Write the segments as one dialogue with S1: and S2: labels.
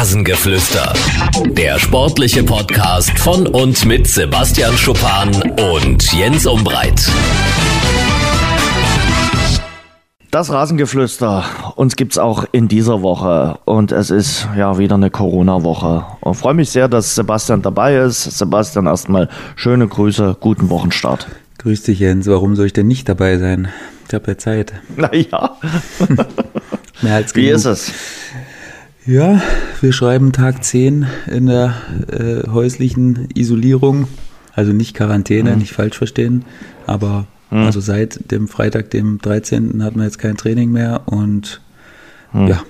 S1: Rasengeflüster. Der sportliche Podcast von und mit Sebastian Schuppan und Jens Umbreit.
S2: Das Rasengeflüster, uns gibt's auch in dieser Woche und es ist ja wieder eine Corona-Woche. Und freue mich sehr, dass Sebastian dabei ist. Sebastian, erstmal schöne Grüße, guten Wochenstart.
S3: Grüß dich, Jens. Warum soll ich denn nicht dabei sein? Ich habe ja Zeit.
S2: Naja.
S3: Mehr als
S2: Wie
S3: genug.
S2: ist es?
S3: Ja, wir schreiben Tag 10 in der äh, häuslichen Isolierung. Also nicht Quarantäne, nicht falsch verstehen. Aber also seit dem Freitag, dem 13. hatten wir jetzt kein Training mehr. Und ja,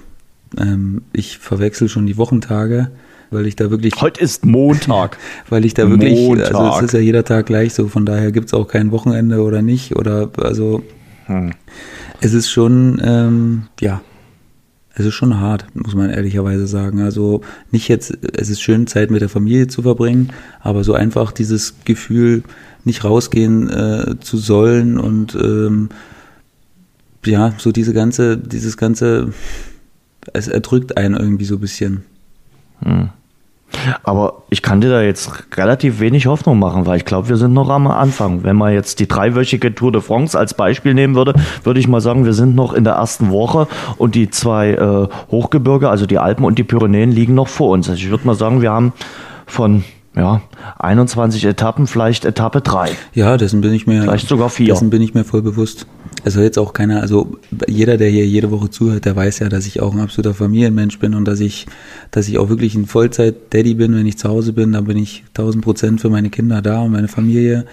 S3: ähm, ich verwechsel schon die Wochentage, weil ich da wirklich
S2: Heute ist Montag.
S3: weil ich da wirklich, also
S2: Montag.
S3: es ist ja jeder Tag gleich so, von daher gibt's auch kein Wochenende oder nicht. Oder also
S2: Hm.
S3: es ist schon, ähm, ja, es ist schon hart, muss man ehrlicherweise sagen. Also nicht jetzt, es ist schön, Zeit mit der Familie zu verbringen, aber so einfach dieses Gefühl, nicht rausgehen äh, zu sollen und ähm, ja, so diese ganze, dieses ganze, es erdrückt einen irgendwie so ein bisschen.
S2: Aber ich kann dir da jetzt relativ wenig Hoffnung machen, weil ich glaube, wir sind noch am Anfang. Wenn man jetzt die dreiwöchige Tour de France als Beispiel nehmen würde, würde ich mal sagen, wir sind noch in der ersten Woche und die zwei äh, Hochgebirge, also die Alpen und die Pyrenäen, liegen noch vor uns. Also ich würde mal sagen, wir haben von ja, 21 Etappen vielleicht Etappe 3.
S3: Ja, dessen bin ich mir.
S2: Vielleicht sogar vier.
S3: Dessen bin ich mir voll bewusst. Also jetzt auch keiner, also jeder, der hier jede Woche zuhört, der weiß ja, dass ich auch ein absoluter Familienmensch bin und dass ich, dass ich auch wirklich ein Vollzeit-Daddy bin, wenn ich zu Hause bin, dann bin ich 1000 Prozent für meine Kinder da und meine Familie.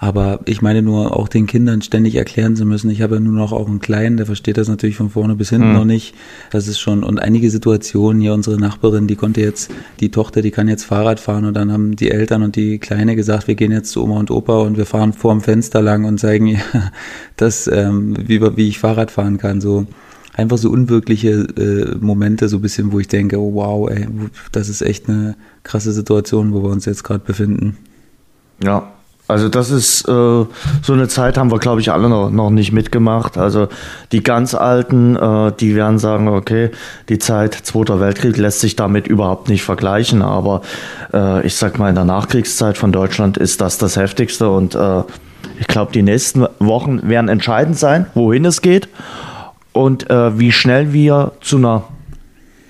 S3: Aber ich meine nur, auch den Kindern ständig erklären zu müssen. Ich habe ja nur noch auch einen Kleinen, der versteht das natürlich von vorne bis hinten noch nicht. Das ist schon, und einige Situationen hier, unsere Nachbarin, die konnte jetzt, die Tochter, die kann jetzt Fahrrad fahren und dann haben die Eltern und die Kleine gesagt, wir gehen jetzt zu Oma und Opa und wir fahren vorm Fenster lang und zeigen ihr, dass, ähm, wie, wie ich Fahrrad fahren kann. So einfach so unwirkliche äh, Momente, so ein bisschen, wo ich denke, oh, wow, ey, das ist echt eine krasse Situation, wo wir uns jetzt gerade befinden.
S2: Ja, also das ist äh, so eine Zeit haben wir, glaube ich, alle noch, noch nicht mitgemacht. Also die ganz Alten, äh, die werden sagen, okay, die Zeit Zweiter Weltkrieg lässt sich damit überhaupt nicht vergleichen. Aber äh, ich sag mal, in der Nachkriegszeit von Deutschland ist das das Heftigste. Und äh, ich glaube, die nächsten Wochen werden entscheidend sein, wohin es geht und äh, wie schnell wir zu einer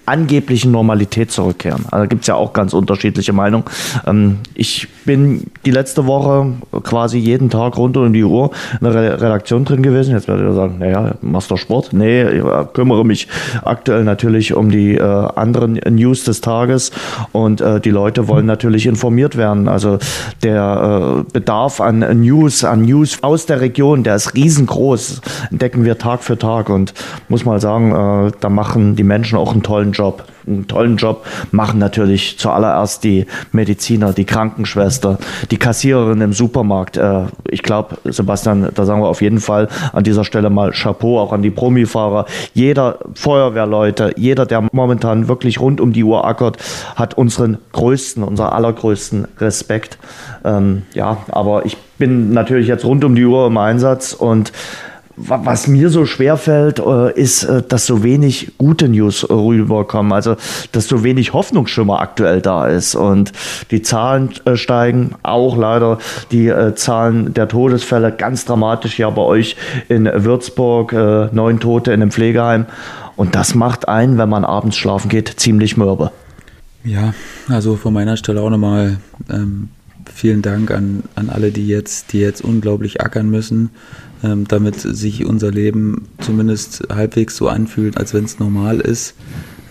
S2: angeblichen Normalität zurückkehren. Also da gibt es ja auch ganz unterschiedliche Meinungen. Ähm, ich bin die letzte Woche quasi jeden Tag rund um die Uhr in der Re- Redaktion drin gewesen. Jetzt werdet ihr sagen, naja, machst doch Sport. Nee, ich äh, kümmere mich aktuell natürlich um die äh, anderen News des Tages und äh, die Leute wollen natürlich informiert werden. Also der äh, Bedarf an News, an News aus der Region, der ist riesengroß, entdecken wir Tag für Tag und muss mal sagen, äh, da machen die Menschen auch einen tollen Job. Einen tollen Job machen natürlich zuallererst die Mediziner, die Krankenschwester, die Kassiererin im Supermarkt. Äh, ich glaube, Sebastian, da sagen wir auf jeden Fall an dieser Stelle mal Chapeau auch an die Promifahrer. Jeder Feuerwehrleute, jeder, der momentan wirklich rund um die Uhr ackert, hat unseren größten, unser allergrößten Respekt. Ähm, ja, aber ich bin natürlich jetzt rund um die Uhr im Einsatz und was mir so schwer fällt, äh, ist, äh, dass so wenig gute News äh, rüberkommen. Also, dass so wenig Hoffnungsschimmer aktuell da ist. Und die Zahlen steigen, auch leider die Zahlen der Todesfälle ganz dramatisch ja bei euch in Würzburg, neun Tote in einem Pflegeheim. Und das macht einen, wenn man abends schlafen geht, ziemlich mürbe.
S3: Ja, also von meiner Stelle auch nochmal ähm, vielen Dank an, an alle, die jetzt, die jetzt unglaublich ackern müssen, damit sich unser Leben zumindest halbwegs so anfühlt, als wenn es normal ist.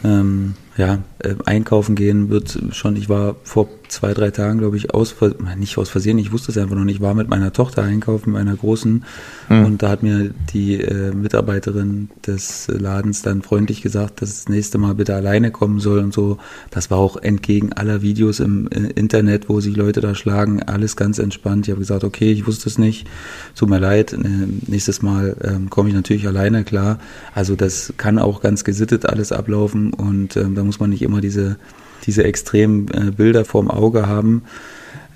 S3: Ähm, ja, äh, einkaufen gehen wird schon, ich war vor zwei, drei Tagen, glaube ich, aus, nicht aus Versehen, ich wusste es einfach noch nicht, ich war mit meiner Tochter einkaufen, meiner Großen, und da hat mir die äh, Mitarbeiterin des Ladens dann freundlich gesagt, dass das nächste Mal bitte alleine kommen soll und so. Das war auch entgegen aller Videos im äh, Internet, wo sich Leute da schlagen, alles ganz entspannt. Ich habe gesagt, okay, ich wusste es nicht, tut mir leid, äh, nächstes Mal ähm, komme ich natürlich alleine, klar. Also das kann auch ganz gesittet alles ablaufen und ähm, da muss man nicht immer diese, diese extremen äh, Bilder vorm Auge haben.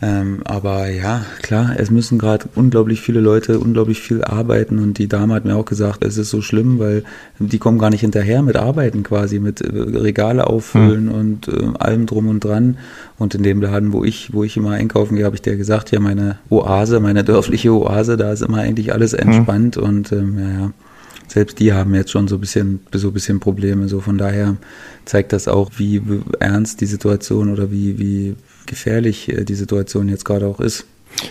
S3: Ähm, aber ja, klar, es müssen gerade unglaublich viele Leute unglaublich viel arbeiten und die Dame hat mir auch gesagt, es ist so schlimm, weil die kommen gar nicht hinterher mit Arbeiten quasi, mit äh, Regale auffüllen mhm. und äh, allem drum und dran. Und in dem Laden, wo ich, wo ich immer einkaufen gehe, habe ich dir gesagt, ja, meine Oase, meine dörfliche Oase, da ist immer eigentlich alles hm. entspannt mhm. und ähm, ja, ja selbst die haben jetzt schon so ein bisschen, so ein bisschen Probleme. So von daher zeigt das auch, wie ernst die Situation oder wie, wie gefährlich äh, die Situation jetzt gerade auch ist.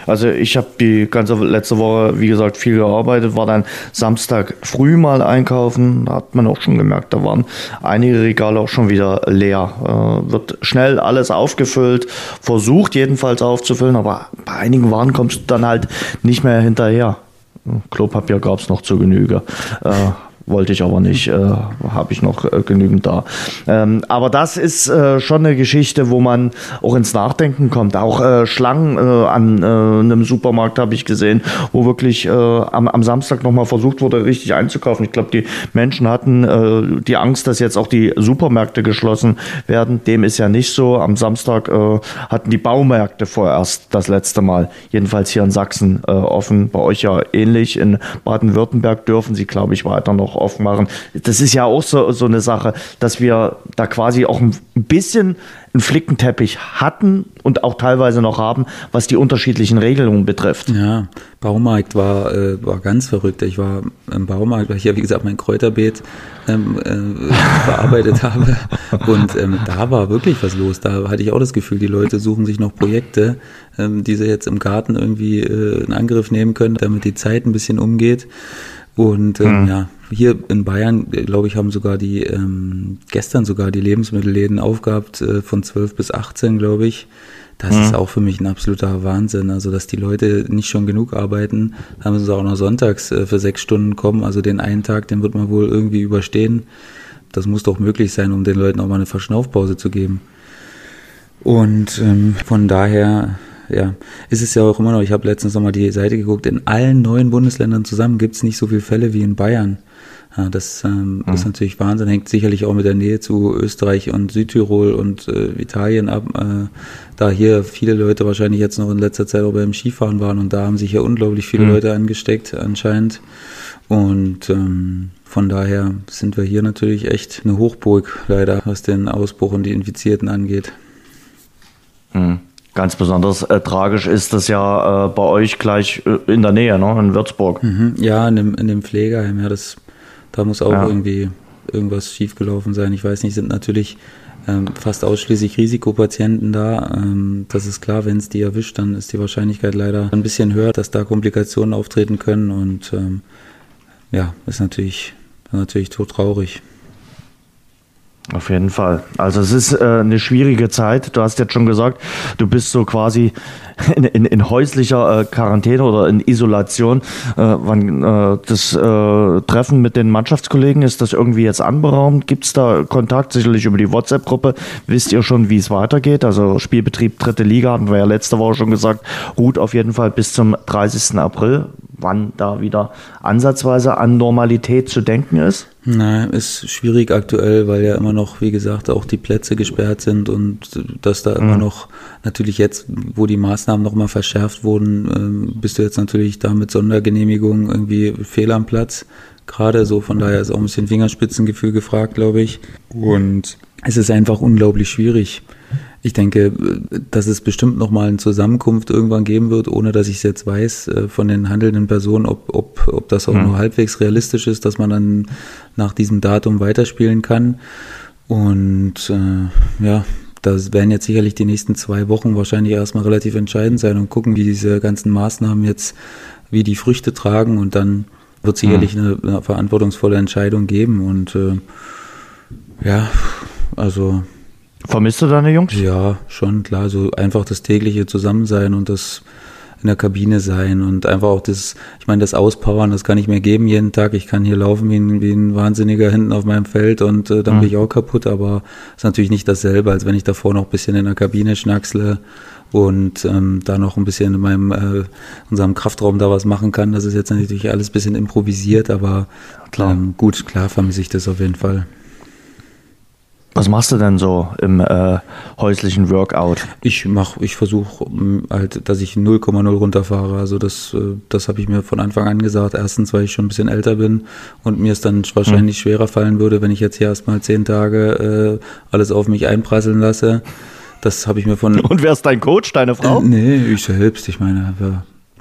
S2: Also ich habe die ganze letzte Woche, wie gesagt, viel gearbeitet, war dann Samstag früh mal einkaufen, da hat man auch schon gemerkt, da waren einige Regale auch schon wieder leer. Äh, wird schnell alles aufgefüllt, versucht jedenfalls aufzufüllen, aber bei einigen Waren kommst du dann halt nicht mehr hinterher. Klopapier gab es noch zu Genüge. Äh, wollte ich aber nicht, äh, habe ich noch äh, genügend da. Ähm, aber das ist äh, schon eine Geschichte, wo man auch ins Nachdenken kommt. Auch äh, Schlangen äh, an äh, einem Supermarkt habe ich gesehen, wo wirklich am, am Samstag nochmal versucht wurde, richtig einzukaufen. Ich glaube, die Menschen hatten die Angst, dass jetzt auch die Supermärkte geschlossen werden. Dem ist ja nicht so. Am Samstag hatten die Baumärkte vorerst das letzte Mal, jedenfalls hier in Sachsen, offen. Bei euch ja ähnlich. In Baden-Württemberg dürfen sie, glaube ich, weiter noch aufmachen. Das ist ja auch so, so eine Sache, dass wir da quasi auch ein bisschen einen Flickenteppich hatten und auch teilweise noch haben, was die unterschiedlichen Regelungen betrifft.
S3: Ja, Baumarkt war, äh, war ganz verrückt. Ich war im Baumarkt, weil ich ja, wie gesagt, mein Kräuterbeet ähm, äh, bearbeitet habe. Und ähm, da war wirklich was los. Da hatte ich auch das Gefühl, die Leute suchen sich noch Projekte, ähm, die sie jetzt im Garten irgendwie äh, in Angriff nehmen können, damit die Zeit ein bisschen umgeht. Und ähm, hm. ja, hier in Bayern, glaube ich, haben sogar die, ähm, gestern sogar die Lebensmittelläden aufgehabt, äh, von 12 bis 18, glaube ich. Das mhm. ist auch für mich ein absoluter Wahnsinn. Also, dass die Leute nicht schon genug arbeiten, haben sie auch noch sonntags äh, für sechs Stunden kommen. Also den einen Tag, den wird man wohl irgendwie überstehen. Das muss doch möglich sein, um den Leuten auch mal eine Verschnaufpause zu geben. Und ähm, von daher ja, ist es ja auch immer noch, ich habe letztens nochmal die Seite geguckt, in allen neuen Bundesländern zusammen gibt es nicht so viele Fälle wie in Bayern. Ja, das ähm, mhm. ist natürlich Wahnsinn, hängt sicherlich auch mit der Nähe zu Österreich und Südtirol und äh, Italien ab, äh, da hier viele Leute wahrscheinlich jetzt noch in letzter Zeit auch beim Skifahren waren und da haben sich ja unglaublich viele mhm. Leute angesteckt anscheinend. Und ähm, von daher sind wir hier natürlich echt eine Hochburg leider, was den Ausbruch und die Infizierten angeht.
S2: Mhm. Ganz besonders äh, tragisch ist das ja äh, bei euch gleich äh, in der Nähe, ne? in Würzburg.
S3: Mhm, ja, in dem, in dem Pflegeheim, ja, das, da muss auch ja. irgendwie irgendwas schiefgelaufen sein. Ich weiß nicht, sind natürlich ähm, fast ausschließlich Risikopatienten da. Ähm, das ist klar, wenn es die erwischt, dann ist die Wahrscheinlichkeit leider ein bisschen höher, dass da Komplikationen auftreten können. Und ähm, ja, ist natürlich, natürlich todtraurig.
S2: Auf jeden Fall. Also es ist äh, eine schwierige Zeit. Du hast jetzt schon gesagt, du bist so quasi in, in, in häuslicher äh, Quarantäne oder in Isolation. Äh, wann, äh, das äh, Treffen mit den Mannschaftskollegen, ist das irgendwie jetzt anberaumt? Gibt es da Kontakt? Sicherlich über die WhatsApp-Gruppe. Wisst ihr schon, wie es weitergeht? Also Spielbetrieb dritte Liga, hatten wir ja letzte Woche schon gesagt, ruht auf jeden Fall bis zum 30. April wann da wieder ansatzweise an Normalität zu denken ist?
S3: Nein, ist schwierig aktuell, weil ja immer noch, wie gesagt, auch die Plätze gesperrt sind und dass da immer mhm. noch, natürlich jetzt, wo die Maßnahmen nochmal verschärft wurden, äh, bist du jetzt natürlich da mit Sondergenehmigung irgendwie fehl am Platz. Gerade so, von daher ist auch ein bisschen Fingerspitzengefühl gefragt, glaube ich. Und es ist einfach unglaublich schwierig. Ich denke, dass es bestimmt nochmal eine Zusammenkunft irgendwann geben wird, ohne dass ich es jetzt weiß äh, von den handelnden Personen, ob, ob, ob das auch mhm. nur halbwegs realistisch ist, dass man dann nach diesem Datum weiterspielen kann. Und äh, ja, das werden jetzt sicherlich die nächsten zwei Wochen wahrscheinlich erstmal relativ entscheidend sein und gucken, wie diese ganzen Maßnahmen jetzt, wie die Früchte tragen und dann wird sicherlich mhm. eine, eine, verantwortungsvolle Entscheidung geben und äh, ja, also
S2: Vermisst du deine Jungs?
S3: Ja, schon, klar. So einfach das tägliche Zusammensein und das in der Kabine sein und einfach auch das, ich meine, das Auspowern, das kann ich mir geben jeden Tag. Ich kann hier laufen wie ein, wie ein Wahnsinniger hinten auf meinem Feld und äh, dann mhm. bin ich auch kaputt, aber ist natürlich nicht dasselbe, als wenn ich davor noch ein bisschen in der Kabine schnacksle und ähm, da noch ein bisschen in meinem äh, unserem Kraftraum da was machen kann. Das ist jetzt natürlich alles ein bisschen improvisiert, aber klar. Ähm, gut, klar vermisse ich das auf jeden Fall.
S2: Was machst du denn so im äh, häuslichen Workout?
S3: Ich mach, ich versuche halt, dass ich 0,0 runterfahre. Also das, äh, das habe ich mir von Anfang an gesagt. Erstens, weil ich schon ein bisschen älter bin und mir es dann wahrscheinlich hm. schwerer fallen würde, wenn ich jetzt hier erstmal zehn Tage äh, alles auf mich einprasseln lasse. Das habe ich mir von.
S2: Und wer ist dein Coach, deine Frau?
S3: Äh, nee, ich selbst. Ich meine,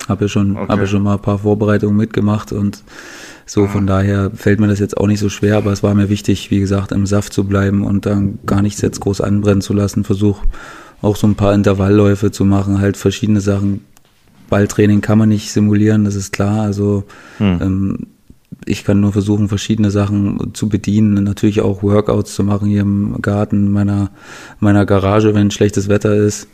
S3: habe ja schon, okay. habe schon mal ein paar Vorbereitungen mitgemacht und so, von daher fällt mir das jetzt auch nicht so schwer, aber es war mir wichtig, wie gesagt, im Saft zu bleiben und dann gar nichts jetzt groß anbrennen zu lassen. Versuch auch so ein paar Intervallläufe zu machen, halt verschiedene Sachen. Balltraining kann man nicht simulieren, das ist klar. Also hm. ähm, ich kann nur versuchen, verschiedene Sachen zu bedienen, natürlich auch Workouts zu machen hier im Garten meiner, meiner Garage, wenn schlechtes Wetter ist.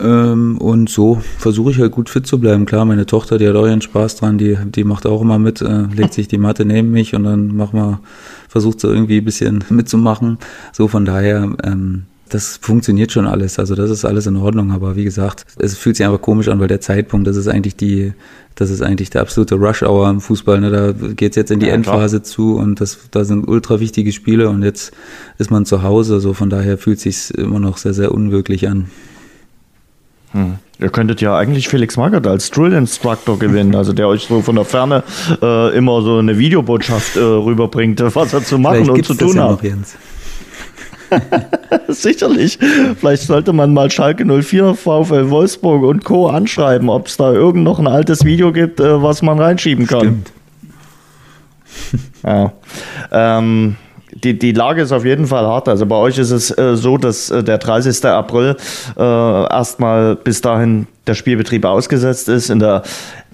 S3: Ähm, und so versuche ich halt gut fit zu bleiben. Klar, meine Tochter, die hat auch ihren Spaß dran, die, die macht auch immer mit, äh, legt sich die Matte neben mich und dann mach mal, versucht sie irgendwie ein bisschen mitzumachen. So von daher, ähm, das funktioniert schon alles. Also das ist alles in Ordnung. Aber wie gesagt, es fühlt sich einfach komisch an, weil der Zeitpunkt, das ist eigentlich die, das ist eigentlich der absolute Rush-Hour im Fußball. Ne? Da geht's jetzt in die ja, Endphase klar. zu und das, da sind ultra wichtige Spiele und jetzt ist man zu Hause. So von daher fühlt sich's immer noch sehr, sehr unwirklich an.
S2: Hm. Ihr könntet ja eigentlich Felix Magath als Drill Instructor gewinnen, also der euch so von der Ferne äh, immer so eine Videobotschaft äh, rüberbringt, was er zu machen und zu tun ja hat. Sicherlich. Vielleicht sollte man mal Schalke 04, VfL Wolfsburg und Co. anschreiben, ob es da irgend noch ein altes Video gibt, äh, was man reinschieben kann. Stimmt. ja. Ähm, die, die Lage ist auf jeden Fall hart. Also bei euch ist es äh, so, dass äh, der 30. April äh, erstmal bis dahin der Spielbetrieb ausgesetzt ist. In der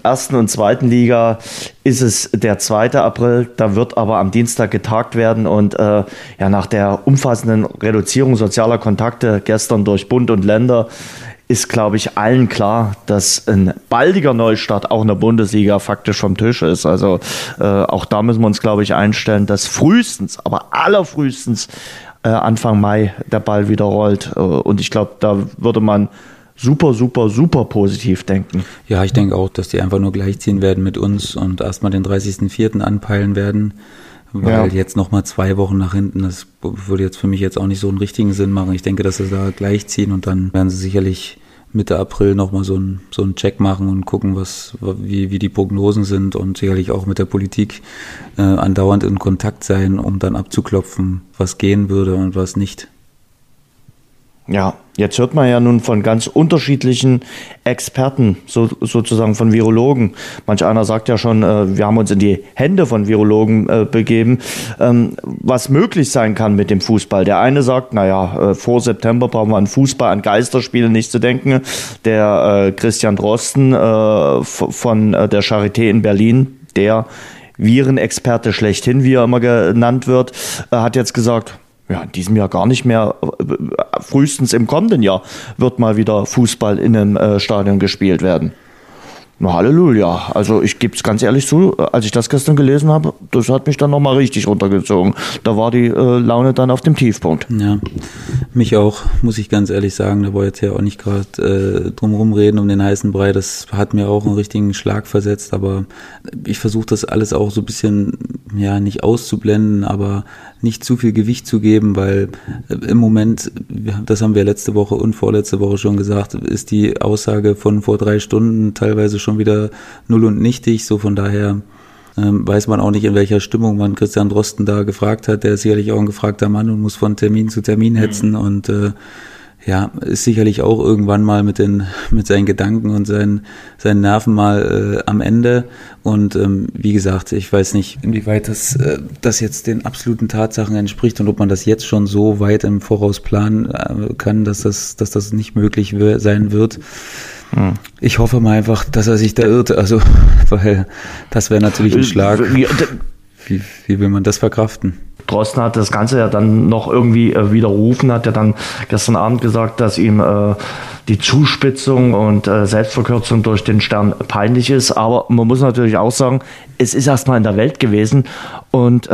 S2: ersten und zweiten Liga ist es der 2. April. Da wird aber am Dienstag getagt werden und äh, ja, nach der umfassenden Reduzierung sozialer Kontakte gestern durch Bund und Länder ist, glaube ich, allen klar, dass ein baldiger Neustart auch in der Bundesliga faktisch vom Tisch ist. Also äh, auch da müssen wir uns, glaube ich, einstellen, dass frühestens, aber allerfrühestens äh, Anfang Mai der Ball wieder rollt. Äh, und ich glaube, da würde man super, super, super positiv denken.
S3: Ja, ich denke auch, dass die einfach nur gleichziehen werden mit uns und erstmal den 30.04. anpeilen werden. Weil ja. jetzt nochmal zwei Wochen nach hinten, das würde jetzt für mich jetzt auch nicht so einen richtigen Sinn machen. Ich denke, dass sie da gleichziehen und dann werden sie sicherlich Mitte April nochmal so einen so einen Check machen und gucken, was, wie, wie die Prognosen sind und sicherlich auch mit der Politik äh, andauernd in Kontakt sein, um dann abzuklopfen, was gehen würde und was nicht.
S2: Ja, jetzt hört man ja nun von ganz unterschiedlichen Experten, so, sozusagen von Virologen. Manch einer sagt ja schon, äh, wir haben uns in die Hände von Virologen äh, begeben, ähm, was möglich sein kann mit dem Fußball. Der eine sagt, naja, äh, vor September brauchen wir an Fußball, an Geisterspiele nicht zu denken. Der äh, Christian Drosten äh, von äh, der Charité in Berlin, der Virenexperte schlechthin, wie er immer genannt wird, hat jetzt gesagt, ja, in diesem Jahr gar nicht mehr. Frühestens im kommenden Jahr wird mal wieder Fußball in einem äh, Stadion gespielt werden. Na, Halleluja. Also ich gebe es ganz ehrlich zu, als ich das gestern gelesen habe, das hat mich dann nochmal richtig runtergezogen. Da war die äh, Laune dann auf dem Tiefpunkt.
S3: Ja, mich auch, muss ich ganz ehrlich sagen. Da wollte ich ja auch nicht gerade äh, drumherum reden um den heißen Brei. Das hat mir auch einen richtigen Schlag versetzt. Aber ich versuche das alles auch so ein bisschen, ja, nicht auszublenden, aber nicht zu viel Gewicht zu geben, weil äh, im Moment, das haben wir letzte Woche und vorletzte Woche schon gesagt, ist die Aussage von vor drei Stunden teilweise schon wieder null und nichtig. So von daher ähm, weiß man auch nicht, in welcher Stimmung man Christian Drosten da gefragt hat. Der ist sicherlich auch ein gefragter Mann und muss von Termin zu Termin hetzen mhm. und äh, ja, ist sicherlich auch irgendwann mal mit den mit seinen Gedanken und seinen seinen Nerven mal äh, am Ende und ähm, wie gesagt, ich weiß nicht, inwieweit das äh, das jetzt den absoluten Tatsachen entspricht und ob man das jetzt schon so weit im Voraus planen äh, kann, dass das dass das nicht möglich sein wird. Hm. Ich hoffe mal einfach, dass er sich da irrt, also weil das wäre natürlich ein Schlag. Wie, wie will man das verkraften?
S2: Drosten hat das Ganze ja dann noch irgendwie äh, widerrufen, hat ja dann gestern Abend gesagt, dass ihm äh, die Zuspitzung und äh, Selbstverkürzung durch den Stern peinlich ist. Aber man muss natürlich auch sagen, es ist erstmal in der Welt gewesen und äh,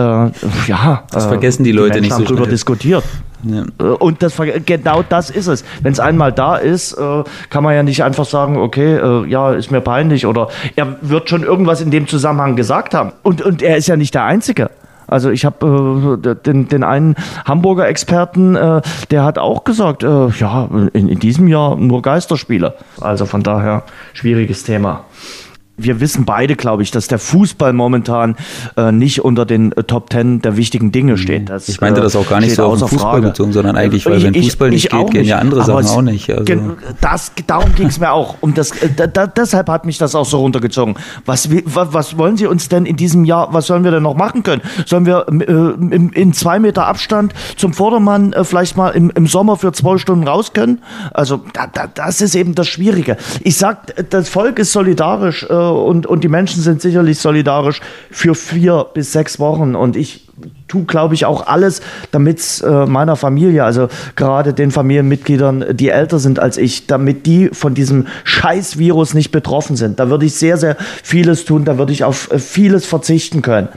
S2: ja,
S3: das vergessen die Leute die nicht so
S2: darüber diskutiert. Ja. Äh, und das, genau das ist es. Wenn es einmal da ist, äh, kann man ja nicht einfach sagen, okay, äh, ja, ist mir peinlich oder er wird schon irgendwas in dem Zusammenhang gesagt haben. Und, und er ist ja nicht der Einzige. Also ich habe äh, den, den einen Hamburger Experten, äh, der hat auch gesagt, äh, ja, in, in diesem Jahr nur Geisterspiele. Also von daher schwieriges Thema wir wissen beide, glaube ich, dass der Fußball momentan äh, nicht unter den äh, Top Ten der wichtigen Dinge steht. Das,
S3: ich meinte das auch gar nicht so auf den Fußball Frage. bezogen, sondern eigentlich, weil wenn Fußball ich, nicht ich geht, gehen ja andere Sachen auch nicht.
S2: Also. Das, darum ging es mir auch. Um das, äh, da, da, deshalb hat mich das auch so runtergezogen. Was, was, wollen Sie uns denn in diesem Jahr, was sollen wir denn noch machen können? Sollen wir äh, in, in, zwei Meter Abstand zum Vordermann äh, vielleicht mal im, im Sommer für zwei Stunden raus können? Also da, da, das ist eben das Schwierige. Ich sag, das Volk ist solidarisch und, und die Menschen sind sicherlich solidarisch für vier bis sechs Wochen. Und ich tue, glaube ich, auch alles, damit es äh, meiner Familie, also gerade den Familienmitgliedern, die älter sind als ich, damit die von diesem Scheiß-Virus nicht betroffen sind. Da würde ich sehr, sehr vieles tun, da würde ich auf äh, vieles verzichten können.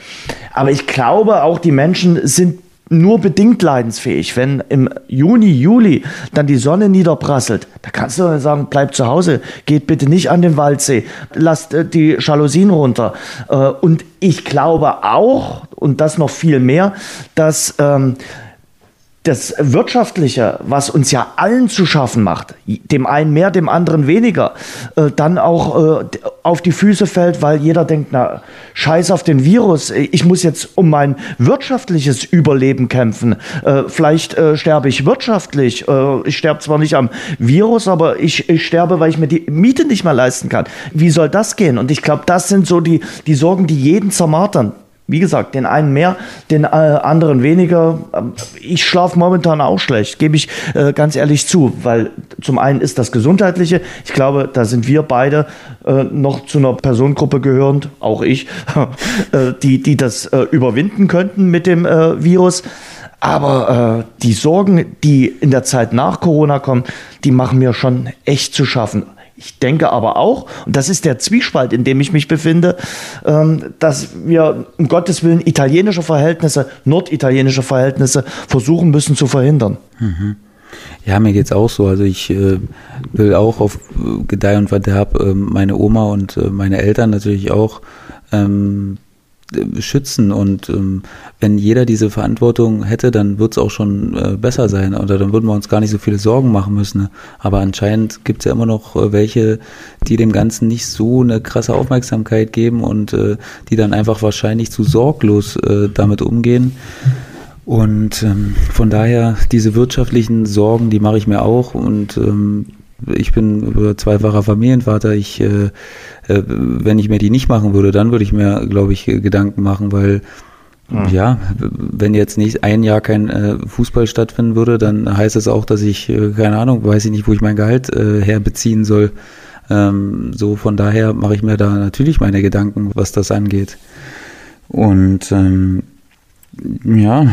S2: Aber ich glaube, auch die Menschen sind nur bedingt leidensfähig. Wenn im Juni, Juli dann die Sonne niederprasselt, da kannst du sagen, bleib zu Hause, geht bitte nicht an den Waldsee, lasst äh, die Jalousien runter. Äh, und ich glaube auch, und das noch viel mehr, dass ähm, das Wirtschaftliche, was uns ja allen zu schaffen macht, dem einen mehr, dem anderen weniger, äh, dann auch äh, auf die Füße fällt, weil jeder denkt, na, scheiß auf den Virus, ich muss jetzt um mein wirtschaftliches Überleben kämpfen. Äh, vielleicht äh, sterbe ich wirtschaftlich, äh, ich sterbe zwar nicht am Virus, aber ich, ich sterbe, weil ich mir die Miete nicht mehr leisten kann. Wie soll das gehen? Und ich glaube, das sind so die, die Sorgen, die jeden zermartern. Wie gesagt, den einen mehr, den äh, anderen weniger. Ich schlafe momentan auch schlecht, gebe ich äh, ganz ehrlich zu, weil zum einen ist das Gesundheitliche. Ich glaube, da sind wir beide äh, noch zu einer Personengruppe gehörend, auch ich, äh, die, die das äh, überwinden könnten mit dem äh, Virus. Aber die Sorgen, die in der Zeit nach Corona kommen, die machen mir schon echt zu schaffen. Ich denke aber auch, und das ist der Zwiespalt, in dem ich mich befinde, ähm, dass wir um Gottes Willen italienische Verhältnisse, norditalienische Verhältnisse versuchen müssen zu verhindern. Mhm.
S3: Ja, mir geht es auch so. Also ich äh, will auch auf Gedeih und Verderb äh, meine Oma und äh, meine Eltern natürlich auch ähm, schützen und ähm, wenn jeder diese Verantwortung hätte, dann wird es auch schon äh, besser sein oder dann würden wir uns gar nicht so viele Sorgen machen müssen. Ne? Aber anscheinend gibt es ja immer noch äh, welche, die dem Ganzen nicht so eine krasse Aufmerksamkeit geben und äh, die dann einfach wahrscheinlich zu sorglos äh, damit umgehen. Und ähm, von daher, diese wirtschaftlichen Sorgen, die mache ich mir auch und ähm, ich bin zweifacher Familienvater. Ich, äh, äh, wenn ich mir die nicht machen würde, dann würde ich mir, glaube ich, Gedanken machen, weil hm. ja, wenn jetzt nicht ein Jahr kein äh, Fußball stattfinden würde, dann heißt es auch, dass ich, äh, keine Ahnung, weiß ich nicht, wo ich mein Gehalt äh, herbeziehen soll. Ähm, so von daher mache ich mir da natürlich meine Gedanken, was das angeht. Und ähm, ja,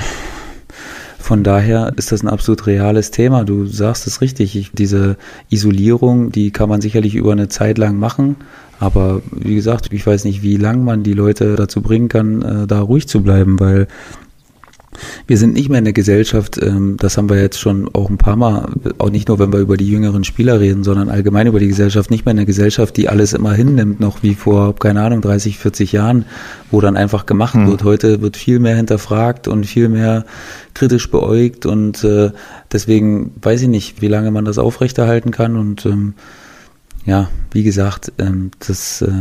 S3: von daher ist das ein absolut reales Thema. Du sagst es richtig. Ich, diese Isolierung, die kann man sicherlich über eine Zeit lang machen. Aber wie gesagt, ich weiß nicht, wie lang man die Leute dazu bringen kann, äh, da ruhig zu bleiben, weil wir sind nicht mehr in der Gesellschaft, ähm, das haben wir jetzt schon auch ein paar Mal, auch nicht nur, wenn wir über die jüngeren Spieler reden, sondern allgemein über die Gesellschaft, nicht mehr in der Gesellschaft, die alles immer hinnimmt, noch wie vor, keine Ahnung, 30, 40 Jahren, wo dann einfach gemacht mhm. wird. Heute wird viel mehr hinterfragt und viel mehr kritisch beäugt und äh, deswegen weiß ich nicht, wie lange man das aufrechterhalten kann und ähm, ja, wie gesagt, ähm, das äh,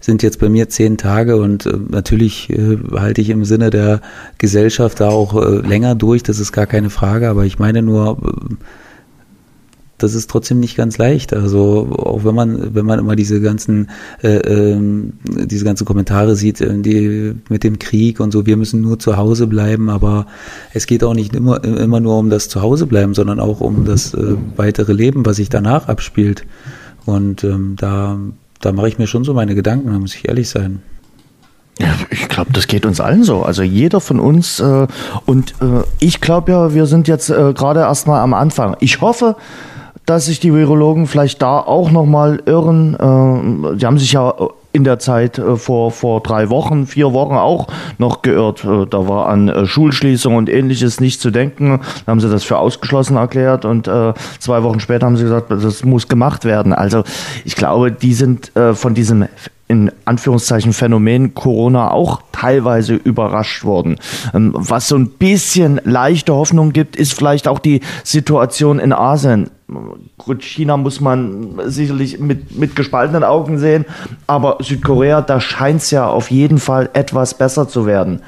S3: sind jetzt bei mir zehn Tage und äh, natürlich äh, halte ich im Sinne der Gesellschaft da auch äh, länger durch, das ist gar keine Frage, aber ich meine nur, äh, das ist trotzdem nicht ganz leicht. Also auch wenn man, wenn man immer diese ganzen, äh, ähm, diese ganzen Kommentare sieht, äh, die mit dem Krieg und so, wir müssen nur zu Hause bleiben, aber es geht auch nicht immer, immer nur um das Zuhause bleiben, sondern auch um das äh, weitere Leben, was sich danach abspielt. Und ähm, da da mache ich mir schon so meine Gedanken, da muss ich ehrlich sein.
S2: Ja, ich glaube, das geht uns allen so. Also jeder von uns. Äh, und äh, ich glaube ja, wir sind jetzt äh, gerade erst mal am Anfang. Ich hoffe, dass sich die Virologen vielleicht da auch noch mal irren. Äh, die haben sich ja in der Zeit äh, vor, vor drei Wochen, vier Wochen auch noch geirrt. Äh, da war an äh, Schulschließung und ähnliches nicht zu denken. Da haben sie das für ausgeschlossen erklärt und äh, zwei Wochen später haben sie gesagt, das muss gemacht werden. Also ich glaube, die sind äh, von diesem in Anführungszeichen Phänomen Corona auch teilweise überrascht worden. Ähm, was so ein bisschen leichte Hoffnung gibt, ist vielleicht auch die Situation in Asien. Gut, China muss man sicherlich mit, mit gespaltenen Augen sehen, aber Südkorea, da scheint es ja auf jeden Fall etwas besser zu werden.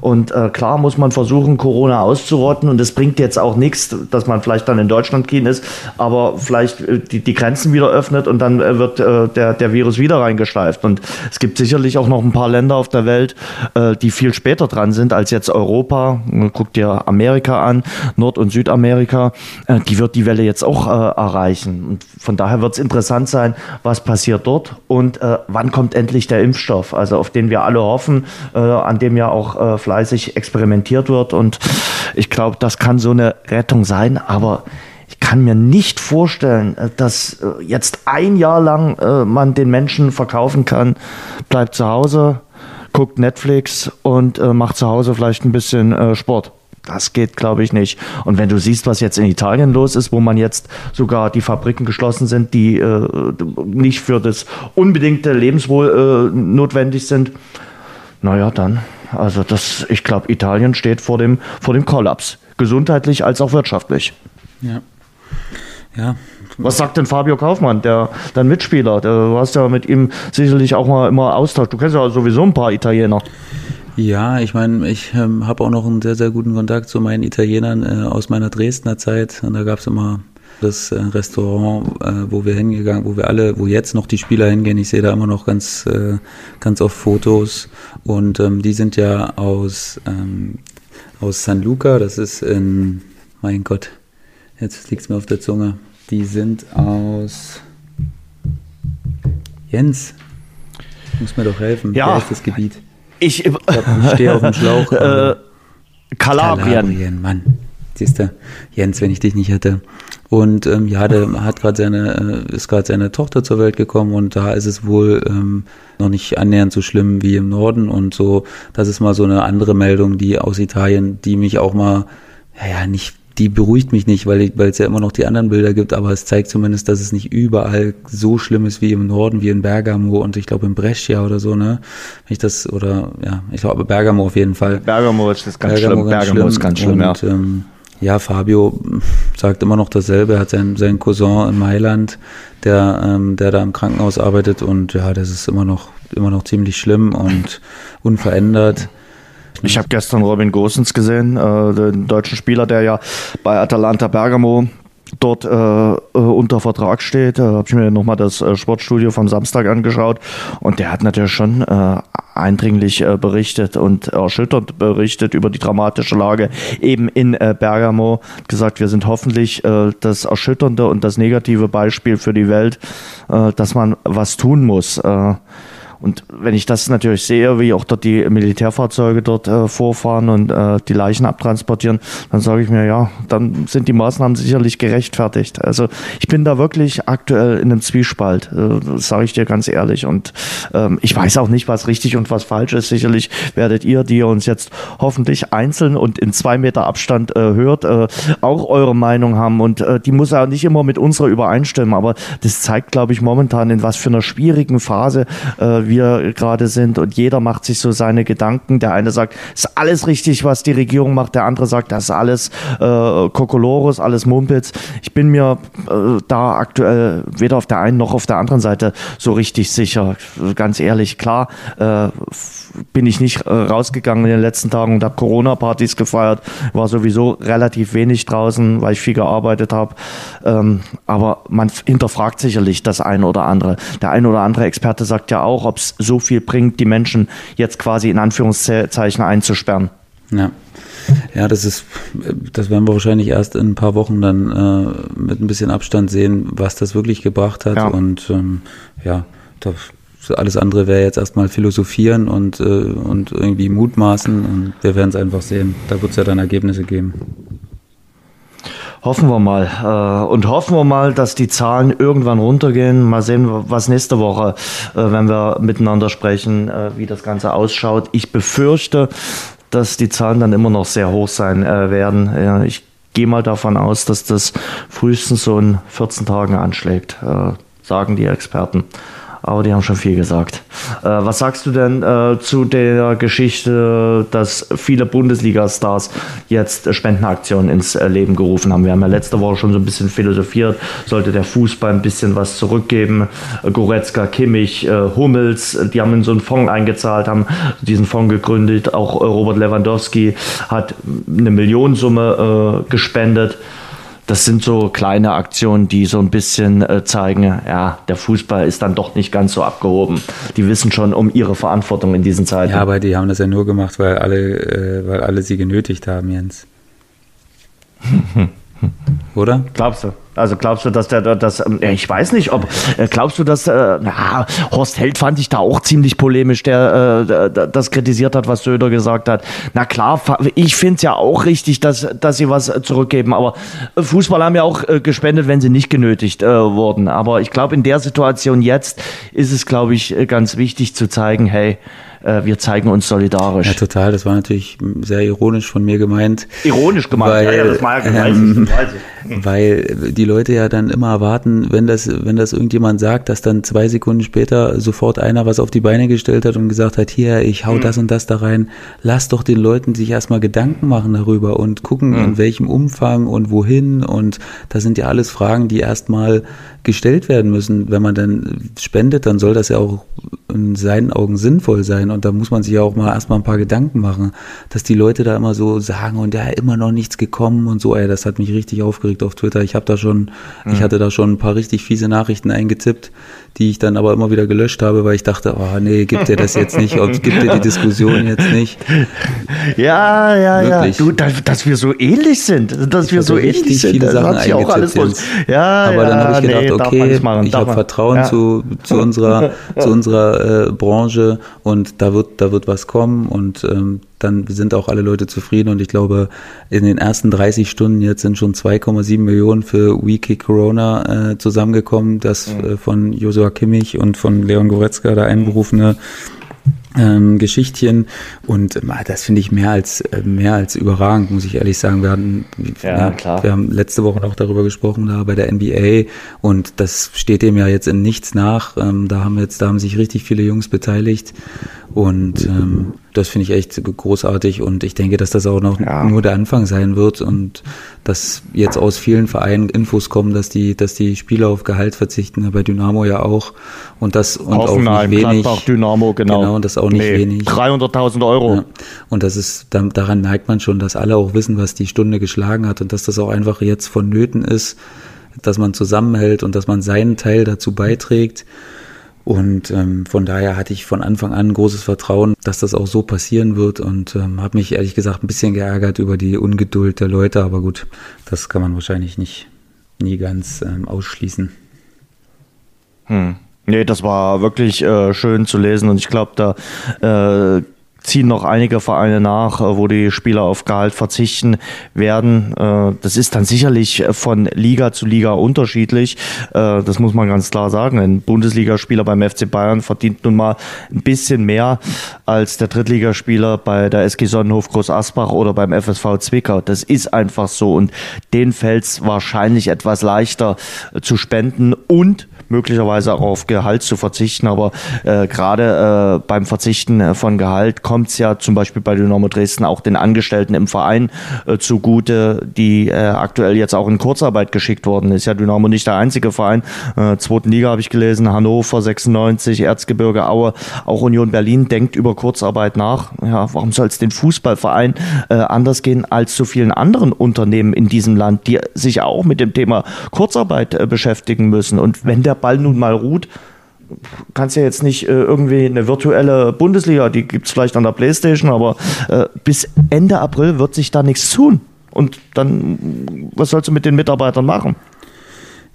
S2: Und äh, klar muss man versuchen, Corona auszurotten. Und es bringt jetzt auch nichts, dass man vielleicht dann in Deutschland gehen ist, aber vielleicht äh, die, die Grenzen wieder öffnet und dann äh, wird äh, der, der Virus wieder reingeschleift. Und es gibt sicherlich auch noch ein paar Länder auf der Welt, äh, die viel später dran sind als jetzt Europa. Guckt dir Amerika an, Nord- und Südamerika. Äh, die wird die Welle jetzt auch erreichen. Und von daher wird es interessant sein, was passiert dort und wann kommt endlich der Impfstoff, also auf den wir alle hoffen, an dem ja auch fleißig experimentiert wird. Und ich glaube, das kann so eine Rettung sein. Aber ich kann mir nicht vorstellen, äh, dass äh, jetzt ein Jahr lang äh, man den Menschen verkaufen kann, bleibt zu Hause, guckt Netflix und macht zu Hause vielleicht ein bisschen Sport. Das geht, glaube ich, nicht. Und wenn du siehst, was jetzt in Italien los ist, wo man jetzt sogar die Fabriken geschlossen sind, die äh, nicht für das unbedingte Lebenswohl äh, notwendig sind, naja, dann also das, ich glaube, Italien steht vor dem, vor dem Kollaps, gesundheitlich als auch wirtschaftlich.
S3: Ja. Ja.
S2: Was sagt denn Fabio Kaufmann, der dein Mitspieler? Du hast ja mit ihm sicherlich auch mal immer Austausch. Du kennst ja sowieso ein paar Italiener.
S3: Ja, ich meine, ich ähm, habe auch noch einen sehr, sehr guten Kontakt zu meinen Italienern äh, aus meiner Dresdner Zeit. Und da gab es immer das äh, Restaurant, äh, wo wir hingegangen, wo wir alle, wo jetzt noch die Spieler hingehen. Ich sehe da immer noch ganz, äh, ganz oft Fotos und ähm, die sind ja aus ähm, aus San Luca. Das ist in, mein Gott, jetzt liegt's mir auf der Zunge. Die sind aus Jens. Muss mir doch helfen.
S2: Ja.
S3: Wer ist das Gebiet?
S2: Ich,
S3: ich, ich stehe auf dem Schlauch.
S2: Äh, Kalabrien. Kalabrien,
S3: Mann. Siehst du, Jens, wenn ich dich nicht hätte. Und ähm, ja, der hat gerade seine, äh, ist gerade seine Tochter zur Welt gekommen und da ist es wohl ähm, noch nicht annähernd so schlimm wie im Norden und so. Das ist mal so eine andere Meldung, die aus Italien, die mich auch mal, ja, ja nicht, die beruhigt mich nicht, weil, weil es ja immer noch die anderen Bilder gibt, aber es zeigt zumindest, dass es nicht überall so schlimm ist wie im Norden, wie in Bergamo und ich glaube in Brescia oder so, ne? Wenn ich das, oder ja, ich glaube Bergamo auf jeden Fall.
S2: Bergamo ist das ganz Bergamo schlimm.
S3: Ganz Bergamo schlimm. ist ganz schlimm, und, ja. Ähm, ja, Fabio sagt immer noch dasselbe. Er hat seinen, seinen Cousin in Mailand, der, ähm, der da im Krankenhaus arbeitet und ja, das ist immer noch, immer noch ziemlich schlimm und unverändert.
S2: Ich habe gestern Robin Gosens gesehen, äh, den deutschen Spieler, der ja bei Atalanta Bergamo dort äh, äh, unter Vertrag steht. Da habe ich mir nochmal das äh, Sportstudio vom Samstag angeschaut und der hat natürlich schon äh, eindringlich äh, berichtet und erschüttert berichtet über die dramatische Lage eben in äh, Bergamo. Gesagt, wir sind hoffentlich äh, das erschütternde und das negative Beispiel für die Welt, äh, dass man was tun muss. Und wenn ich das natürlich sehe, wie auch dort die Militärfahrzeuge dort äh, vorfahren und äh, die Leichen abtransportieren, dann sage ich mir, ja, dann sind die Maßnahmen sicherlich gerechtfertigt. Also ich bin da wirklich aktuell in einem Zwiespalt, äh, sage ich dir ganz ehrlich. Und ähm, ich weiß auch nicht, was richtig und was falsch ist. Sicherlich werdet ihr, die ihr uns jetzt hoffentlich einzeln und in zwei Meter Abstand äh, hört, äh, auch eure Meinung haben. Und äh, die muss ja nicht immer mit unserer übereinstimmen. Aber das zeigt, glaube ich, momentan, in was für einer schwierigen Phase äh, wir gerade sind und jeder macht sich so seine Gedanken. Der eine sagt, ist alles richtig, was die Regierung macht. Der andere sagt, das ist alles äh, Kokolores, alles Mumpitz. Ich bin mir äh, da aktuell weder auf der einen noch auf der anderen Seite so richtig sicher. Ganz ehrlich, klar, äh, bin ich nicht äh, rausgegangen in den letzten Tagen und habe Corona-Partys gefeiert. War sowieso relativ wenig draußen, weil ich viel gearbeitet habe. Ähm, aber man hinterfragt sicherlich das eine oder andere. Der eine oder andere Experte sagt ja auch, ob es so viel bringt, die Menschen jetzt quasi in Anführungszeichen einzusperren.
S3: Ja. Ja, das ist, das werden wir wahrscheinlich erst in ein paar Wochen dann äh, mit ein bisschen Abstand sehen, was das wirklich gebracht hat. Ja. Und ähm, ja, da alles andere wäre jetzt erstmal philosophieren und, äh, und irgendwie mutmaßen und wir werden es einfach sehen. Da wird es ja dann Ergebnisse geben.
S2: Hoffen wir mal. Äh, und hoffen wir mal, dass die Zahlen irgendwann runtergehen. Mal sehen, was nächste Woche, äh, wenn wir miteinander sprechen, äh, wie das Ganze ausschaut. Ich befürchte, dass die Zahlen dann immer noch sehr hoch sein werden. Ich gehe mal davon aus, dass das frühestens so in 14 Tagen anschlägt, sagen die Experten. Aber die haben schon viel gesagt. Äh, was sagst du denn äh, zu der Geschichte, dass viele Bundesliga-Stars jetzt Spendenaktionen ins äh, Leben gerufen haben? Wir haben ja letzte Woche schon so ein bisschen philosophiert, sollte der Fußball ein bisschen was zurückgeben. Äh, Goretzka, Kimmich, äh, Hummels, die haben in so einen Fonds eingezahlt, haben diesen Fonds gegründet. Auch Robert Lewandowski hat eine Millionensumme gespendet das sind so kleine Aktionen, die so ein bisschen äh, zeigen, ja, der Fußball ist dann doch nicht ganz so abgehoben. Die wissen schon um ihre Verantwortung in diesen Zeiten.
S3: Ja, aber die haben das ja nur gemacht, weil alle, äh, weil alle sie genötigt haben, Jens. Oder?
S2: Glaubst du? Also glaubst du, dass der, das, ähm, ich weiß nicht, ob, äh, glaubst du, dass, äh, na, Horst Held fand ich da auch ziemlich polemisch, der äh, das kritisiert hat, was Söder gesagt hat. Na klar, ich finde es ja auch richtig, dass, dass sie was zurückgeben, aber Fußball haben ja auch äh, gespendet, wenn sie nicht genötigt äh, wurden. Aber ich glaube, in der Situation jetzt ist es, glaube ich, ganz wichtig zu zeigen, hey, äh, wir zeigen uns solidarisch.
S3: Ja, total. Das war natürlich sehr ironisch von mir gemeint.
S2: Ironisch gemeint,
S3: weil,
S2: ja, ja, das
S3: war ja gemeint. Ähm, weil die Leute ja dann immer erwarten, wenn das, wenn das irgendjemand sagt, dass dann zwei Sekunden später sofort einer was auf die Beine gestellt hat und gesagt hat, hier, ich hau mhm. das und das da rein. Lass doch den Leuten sich erstmal Gedanken machen darüber und gucken, mhm. in welchem Umfang und wohin. Und das sind ja alles Fragen, die erstmal gestellt werden müssen. Wenn man dann spendet, dann soll das ja auch in seinen Augen sinnvoll sein. Und da muss man sich ja auch mal erstmal ein paar Gedanken machen, dass die Leute da immer so sagen und ja, immer noch nichts gekommen und so. Ey, das hat mich richtig aufgeregt auf Twitter. Ich habe da schon, mhm. ich hatte da schon ein paar richtig fiese Nachrichten eingetippt, die ich dann aber immer wieder gelöscht habe, weil ich dachte, oh nee, gibt dir das jetzt nicht, gibt dir die Diskussion jetzt nicht.
S2: Ja, ja, Wirklich. ja. Du, dass, dass, wir so ähnlich sind, dass ich wir so ähnlich sind.
S3: Viele das Sachen hat auch alles los. Ja, aber ja, dann habe ich gedacht, nee, okay, machen, ich habe Vertrauen ja. zu, zu unserer, zu unserer äh, Branche und da wird, da wird was kommen und ähm, dann sind auch alle Leute zufrieden und ich glaube, in den ersten 30 Stunden jetzt sind schon 2,7 Millionen für WeKick Corona äh, zusammengekommen, das mhm. äh, von Josua Kimmich und von Leon Goretzka, der einberufene ähm, Geschichtchen und äh, das finde ich mehr als äh, mehr als überragend, muss ich ehrlich sagen. Wir hatten, ja, klar. wir haben letzte Woche auch darüber gesprochen da bei der NBA und das steht dem ja jetzt in nichts nach. Ähm, da haben jetzt, da haben sich richtig viele Jungs beteiligt und ähm, das finde ich echt großartig und ich denke, dass das auch noch ja. nur der Anfang sein wird und dass jetzt aus vielen Vereinen Infos kommen, dass die, dass die Spieler auf Gehalt verzichten, bei Dynamo ja auch und das und
S2: Hoffenheim,
S3: auch nicht wenig. Gladbach,
S2: Dynamo, genau. Genau,
S3: und das auch nicht nee, wenig.
S2: 300.000 Euro. Ja.
S3: Und das ist, daran merkt man schon, dass alle auch wissen, was die Stunde geschlagen hat und dass das auch einfach jetzt vonnöten ist, dass man zusammenhält und dass man seinen Teil dazu beiträgt. Und ähm, von daher hatte ich von Anfang an großes Vertrauen, dass das auch so passieren wird und ähm, habe mich ehrlich gesagt ein bisschen geärgert über die Ungeduld der Leute, aber gut, das kann man wahrscheinlich nicht nie ganz ähm, ausschließen.
S2: Hm. Nee, das war wirklich äh, schön zu lesen und ich glaube, da äh, ziehen noch einige Vereine nach, äh, wo die Spieler auf Gehalt verzichten werden. Äh, das ist dann sicherlich von Liga zu Liga unterschiedlich. Äh, das muss man ganz klar sagen. Ein Bundesligaspieler beim FC Bayern verdient nun mal ein bisschen mehr als der Drittligaspieler bei der SG Sonnenhof Groß Asbach oder beim FSV Zwickau. Das ist einfach so und den fällt es wahrscheinlich etwas leichter zu spenden und möglicherweise auch auf Gehalt zu verzichten. Aber äh, gerade äh, beim Verzichten von Gehalt kommt es ja zum Beispiel bei Dynamo Dresden auch den Angestellten im Verein äh, zugute, die äh, aktuell jetzt auch in Kurzarbeit geschickt worden ist. Ja, Dynamo nicht der einzige Verein. Äh, zweiten Liga habe ich gelesen, Hannover 96, Erzgebirge Aue, auch Union Berlin denkt über Kurzarbeit nach. Ja, warum soll es den Fußballverein äh, anders gehen als zu vielen anderen Unternehmen in diesem Land, die sich auch mit dem Thema Kurzarbeit äh, beschäftigen müssen? Und wenn der Ball nun mal ruht, kannst ja jetzt nicht äh, irgendwie eine virtuelle Bundesliga, die gibt es vielleicht an der Playstation, aber äh, bis Ende April wird sich da nichts tun. Und dann, was sollst du mit den Mitarbeitern machen?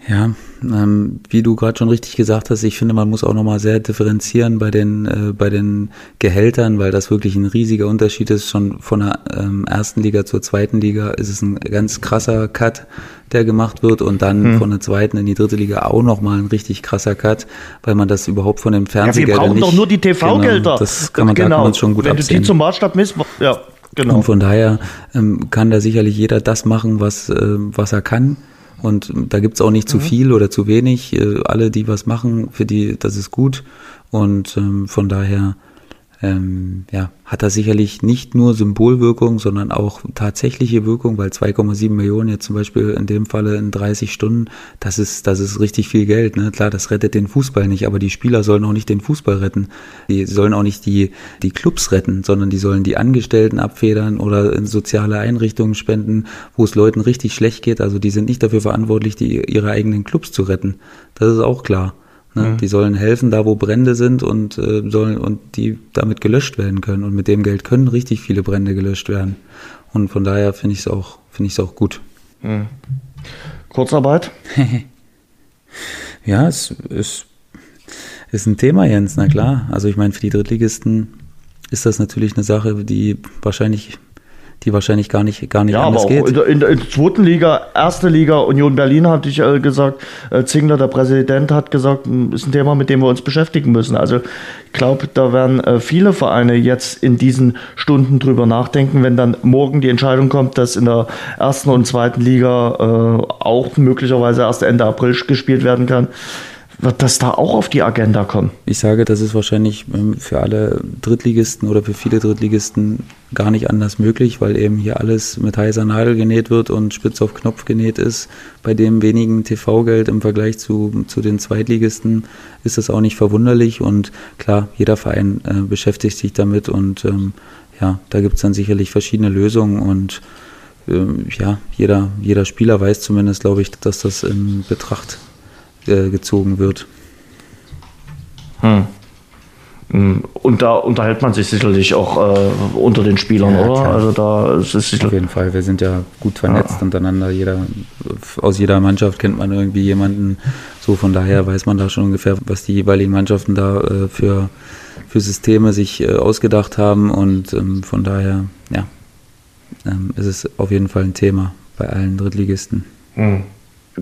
S3: Ja, ähm, wie du gerade schon richtig gesagt hast, ich finde, man muss auch nochmal sehr differenzieren bei den, äh, bei den Gehältern, weil das wirklich ein riesiger Unterschied ist. Schon von der ähm, ersten Liga zur zweiten Liga ist es ein ganz krasser Cut, der gemacht wird und dann hm. von der zweiten in die dritte Liga auch nochmal ein richtig krasser Cut, weil man das überhaupt von dem Fernsehgeldern
S2: ja, wir brauchen
S3: nicht,
S2: doch nur die TV-Gelder.
S3: Genau, das kann man, genau. kann man schon gut
S2: Wenn absehen. du die zum Maßstab misst, ja.
S3: Genau. Und von daher ähm, kann da sicherlich jeder das machen, was, äh, was er kann. Und da gibt's auch nicht mhm. zu viel oder zu wenig. Äh, alle, die was machen, für die, das ist gut. Und ähm, von daher ähm, ja, hat das sicherlich nicht nur Symbolwirkung, sondern auch tatsächliche Wirkung, weil 2,7 Millionen jetzt zum Beispiel in dem Falle in 30 Stunden, das ist, das ist richtig viel Geld. Ne? Klar, das rettet den Fußball nicht, aber die Spieler sollen auch nicht den Fußball retten. Die sollen auch nicht die, die Clubs retten, sondern die sollen die Angestellten abfedern oder in soziale Einrichtungen spenden, wo es Leuten richtig schlecht geht. Also die sind nicht dafür verantwortlich, die, ihre eigenen Clubs zu retten. Das ist auch klar. Ne? Mhm. Die sollen helfen, da wo Brände sind und äh, sollen und die damit gelöscht werden können. Und mit dem Geld können richtig viele Brände gelöscht werden. Und von daher finde ich es auch, finde ich es auch gut. Mhm.
S2: Kurzarbeit?
S3: ja, es ist, ist ein Thema, Jens, na klar. Also ich meine, für die Drittligisten ist das natürlich eine Sache, die wahrscheinlich die wahrscheinlich gar nicht, gar nicht ja, anders aber auch geht.
S2: In der, in der zweiten Liga, erste Liga, Union Berlin, hatte ich äh, gesagt, äh, Zingler, der Präsident, hat gesagt, hm, ist ein Thema, mit dem wir uns beschäftigen müssen. Also ich glaube, da werden äh, viele Vereine jetzt in diesen Stunden drüber nachdenken, wenn dann morgen die Entscheidung kommt, dass in der ersten und zweiten Liga äh, auch möglicherweise erst Ende April gespielt werden kann wird das da auch auf die Agenda kommen?
S3: Ich sage, das ist wahrscheinlich ähm, für alle Drittligisten oder für viele Drittligisten gar nicht anders möglich, weil eben hier alles mit heißer Nadel genäht wird und spitz auf Knopf genäht ist. Bei dem wenigen TV-Geld im Vergleich zu, zu den Zweitligisten ist das auch nicht verwunderlich und klar, jeder Verein äh, beschäftigt sich damit und ähm, ja, da gibt es dann sicherlich verschiedene Lösungen und ähm, ja, jeder, jeder Spieler weiß zumindest, glaube ich, dass das in Betracht äh, gezogen wird.
S2: Hm. hm. Und da unterhält man sich sicherlich auch äh, unter den Spielern, ja, oder? Klar.
S3: Also da ist es Auf jeden Fall. Wir sind ja gut vernetzt ja. untereinander. Jeder, aus jeder Mannschaft kennt man irgendwie jemanden. So von daher weiß man da schon ungefähr, was die jeweiligen Mannschaften da äh, für, für Systeme sich äh, ausgedacht haben. Und ähm, von daher, ja, ähm, ist es auf jeden Fall ein Thema bei allen Drittligisten.
S2: Hm.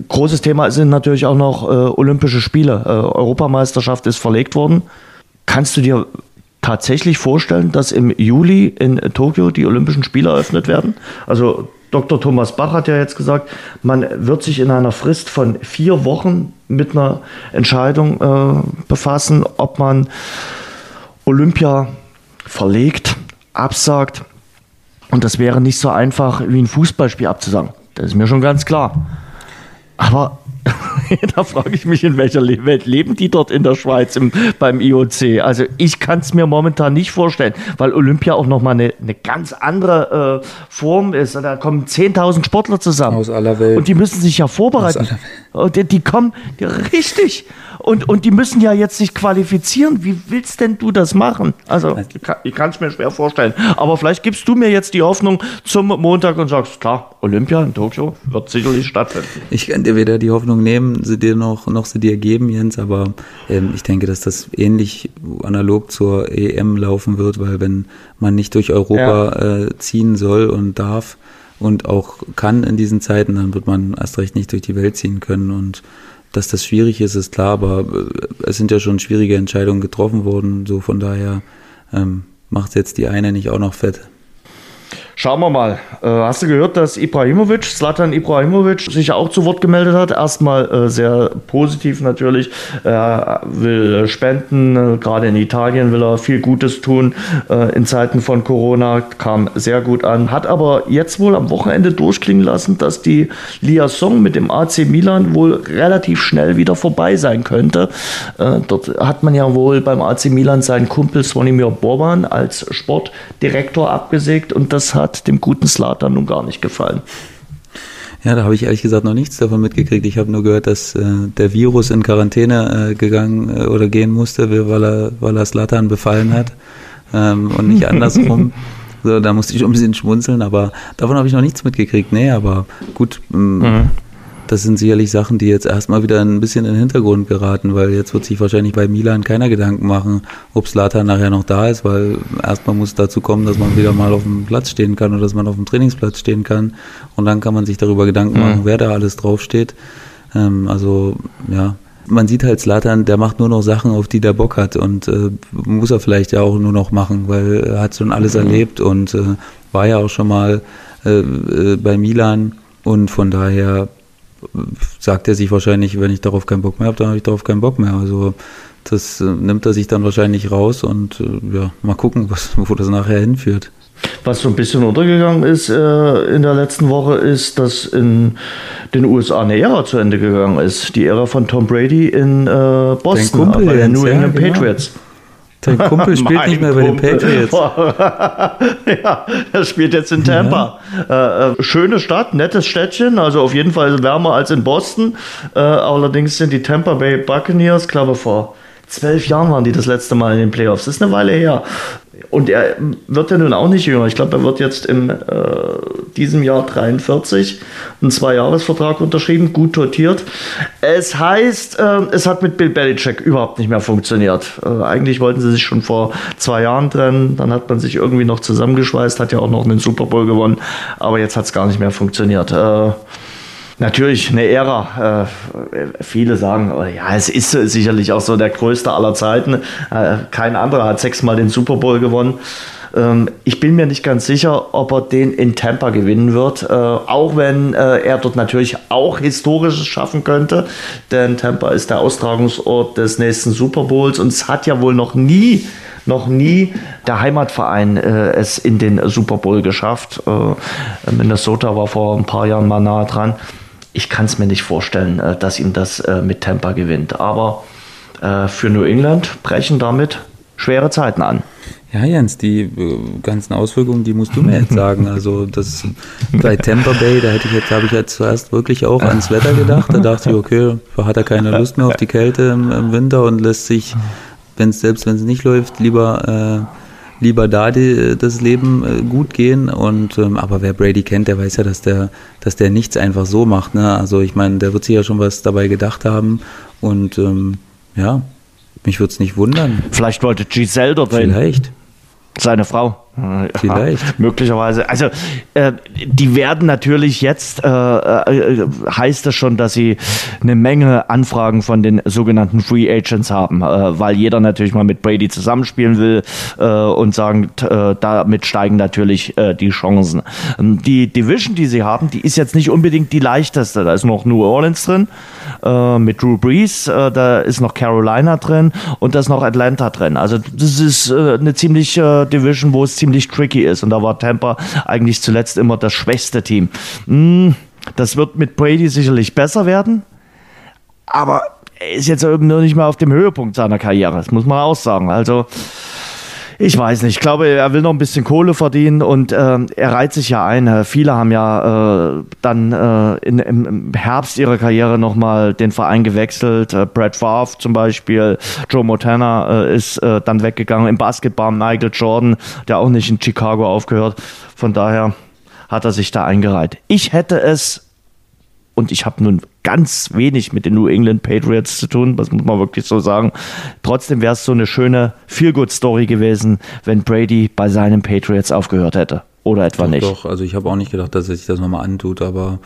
S2: Großes Thema sind natürlich auch noch äh, Olympische Spiele. Äh, Europameisterschaft ist verlegt worden. Kannst du dir tatsächlich vorstellen, dass im Juli in Tokio die Olympischen Spiele eröffnet werden? Also Dr. Thomas Bach hat ja jetzt gesagt, man wird sich in einer Frist von vier Wochen mit einer Entscheidung äh, befassen, ob man Olympia verlegt, absagt. Und das wäre nicht so einfach wie ein Fußballspiel abzusagen. Das ist mir schon ganz klar. Aber da frage ich mich, in welcher Welt leben die dort in der Schweiz im, beim IOC? Also ich kann es mir momentan nicht vorstellen, weil Olympia auch nochmal eine, eine ganz andere äh, Form ist. Da kommen 10.000 Sportler zusammen.
S3: Aus aller Welt.
S2: Und die müssen sich ja vorbereiten. Die, die, kommen die, richtig. Und, und die müssen ja jetzt sich qualifizieren. Wie willst denn du das machen? Also ich kann es mir schwer vorstellen. Aber vielleicht gibst du mir jetzt die Hoffnung zum Montag und sagst, klar, Olympia in Tokio wird sicherlich stattfinden.
S3: Ich kann dir weder die Hoffnung nehmen, sie dir noch, noch sie dir geben, Jens, aber ähm, ich denke, dass das ähnlich analog zur EM laufen wird, weil wenn man nicht durch Europa ja. äh, ziehen soll und darf und auch kann in diesen Zeiten, dann wird man erst recht nicht durch die Welt ziehen können und dass das schwierig ist, ist klar, aber äh, es sind ja schon schwierige Entscheidungen getroffen worden, so von daher ähm, macht jetzt die eine nicht auch noch fett.
S2: Schauen wir mal. Äh, hast du gehört, dass Ibrahimovic, Slatan Ibrahimovic, sich auch zu Wort gemeldet hat? Erstmal äh, sehr positiv natürlich. Er will spenden, äh, gerade in Italien will er viel Gutes tun. Äh, in Zeiten von Corona kam sehr gut an. Hat aber jetzt wohl am Wochenende durchklingen lassen, dass die Liaison mit dem AC Milan wohl relativ schnell wieder vorbei sein könnte. Äh, dort hat man ja wohl beim AC Milan seinen Kumpel Svonimir Boban als Sportdirektor abgesägt und das hat hat dem guten Slatan nun gar nicht gefallen.
S3: Ja, da habe ich ehrlich gesagt noch nichts davon mitgekriegt. Ich habe nur gehört, dass äh, der Virus in Quarantäne äh, gegangen äh, oder gehen musste, weil er, weil er Slatan befallen hat ähm, und nicht andersrum. So, da musste ich ein bisschen schmunzeln, aber davon habe ich noch nichts mitgekriegt. Nee, aber gut, ähm, mhm das sind sicherlich Sachen, die jetzt erstmal wieder ein bisschen in den Hintergrund geraten, weil jetzt wird sich wahrscheinlich bei Milan keiner Gedanken machen, ob Slatan nachher noch da ist, weil erstmal muss es dazu kommen, dass man wieder mal auf dem Platz stehen kann oder dass man auf dem Trainingsplatz stehen kann und dann kann man sich darüber Gedanken machen, mhm. wer da alles draufsteht. Ähm, also, ja, man sieht halt Slatan, der macht nur noch Sachen, auf die der Bock hat und äh, muss er vielleicht ja auch nur noch machen, weil er hat schon alles mhm. erlebt und äh, war ja auch schon mal äh, äh bei Milan und von daher sagt er sich wahrscheinlich, wenn ich darauf keinen Bock mehr habe, dann habe ich darauf keinen Bock mehr. Also das äh, nimmt er sich dann wahrscheinlich raus und äh, ja, mal gucken, was, wo das nachher hinführt.
S2: Was so ein bisschen untergegangen ist äh, in der letzten Woche, ist, dass in den USA eine Ära zu Ende gegangen ist. Die Ära von Tom Brady in äh, Boston,
S3: Kumpel
S2: bei den New
S3: ja,
S2: England
S3: genau. Dein Kumpel spielt nicht mehr bei den
S2: Kumpel.
S3: Patriots.
S2: ja, er spielt jetzt in Tampa. Äh, äh, schöne Stadt, nettes Städtchen, also auf jeden Fall wärmer als in Boston. Äh, allerdings sind die Tampa Bay Buccaneers, glaube vor zwölf Jahren waren die das letzte Mal in den Playoffs. Das ist eine Weile her. Und er wird ja nun auch nicht jünger. Ich glaube, er wird jetzt in äh, diesem Jahr 43 einen Zwei-Jahres-Vertrag unterschrieben, gut dotiert. Es heißt, äh, es hat mit Bill Belichick überhaupt nicht mehr funktioniert. Äh, eigentlich wollten sie sich schon vor zwei Jahren trennen. Dann hat man sich irgendwie noch zusammengeschweißt, hat ja auch noch einen Super Bowl gewonnen. Aber jetzt hat es gar nicht mehr funktioniert. Äh, Natürlich eine Ära. Äh, viele sagen, oh ja, es ist sicherlich auch so der größte aller Zeiten. Äh, kein anderer hat sechsmal den Super Bowl gewonnen. Ähm, ich bin mir nicht ganz sicher, ob er den in Tampa gewinnen wird, äh, auch wenn er dort natürlich auch Historisches schaffen könnte, denn Tampa ist der Austragungsort des nächsten Super Bowls und es hat ja wohl noch nie noch nie der Heimatverein es in den Super Bowl geschafft. Minnesota war vor ein paar Jahren mal nahe dran. Ich kann es mir nicht vorstellen, äh, dass ihm das äh, mit Tampa gewinnt. Aber äh, für New England brechen damit schwere Zeiten an.
S3: Ja, Jens, die äh, ganzen Auswirkungen, die musst du mir jetzt sagen. Also das bei Tampa Bay, da hätte ich jetzt, habe ich jetzt zuerst wirklich auch ans Wetter gedacht. Da dachte ich, okay, hat er keine Lust mehr auf die Kälte im, im Winter und lässt sich, wenn selbst wenn es nicht läuft, lieber äh, lieber da die, das Leben äh, gut gehen. Und ähm, aber wer Brady kennt, der weiß ja, dass der, dass der nichts einfach so macht. Ne? Also ich meine, der wird sich ja schon was dabei gedacht haben. Und ähm, ja, mich würde es nicht wundern.
S2: Vielleicht wollte Giselle dort.
S3: Vielleicht.
S2: Seine Frau. Ja,
S3: Vielleicht.
S2: möglicherweise. Also, äh, die werden natürlich jetzt, äh, äh, heißt es schon, dass sie eine Menge Anfragen von den sogenannten Free Agents haben, äh, weil jeder natürlich mal mit Brady zusammenspielen will äh, und sagen, äh, damit steigen natürlich die Chancen. Ähm, Die Division, die sie haben, die ist jetzt nicht unbedingt die leichteste. Da ist noch New Orleans drin mit Drew Brees, da ist noch Carolina drin und da ist noch Atlanta drin. Also das ist eine ziemlich äh, Division, wo es ziemlich tricky ist. Und da war Tampa eigentlich zuletzt immer das schwächste Team. Mm, das wird mit Brady sicherlich besser werden, aber er ist jetzt eben nur nicht mehr auf dem Höhepunkt seiner Karriere. Das muss man auch sagen. Also ich weiß nicht. Ich glaube, er will noch ein bisschen Kohle verdienen und ähm, er reiht sich ja ein. Äh, Viele haben ja äh, dann äh, in, im, Herbst ihrer Karriere nochmal den Verein gewechselt. Äh, Brad Favre zum Beispiel, Joe Montana äh, ist äh, dann weggegangen. Im Basketball Michael Jordan, der auch nicht in Chicago aufgehört. Von daher hat er sich da eingereiht. Ich hätte es und ich habe nun ganz wenig mit den New England Patriots zu tun, das muss man wirklich so sagen. Trotzdem wäre es so eine schöne Feel-Good-Story gewesen, wenn Brady bei seinen Patriots aufgehört hätte. Oder etwa
S3: Doch,
S2: nicht.
S3: Doch, also ich habe auch nicht gedacht, dass er sich das nochmal antut, aber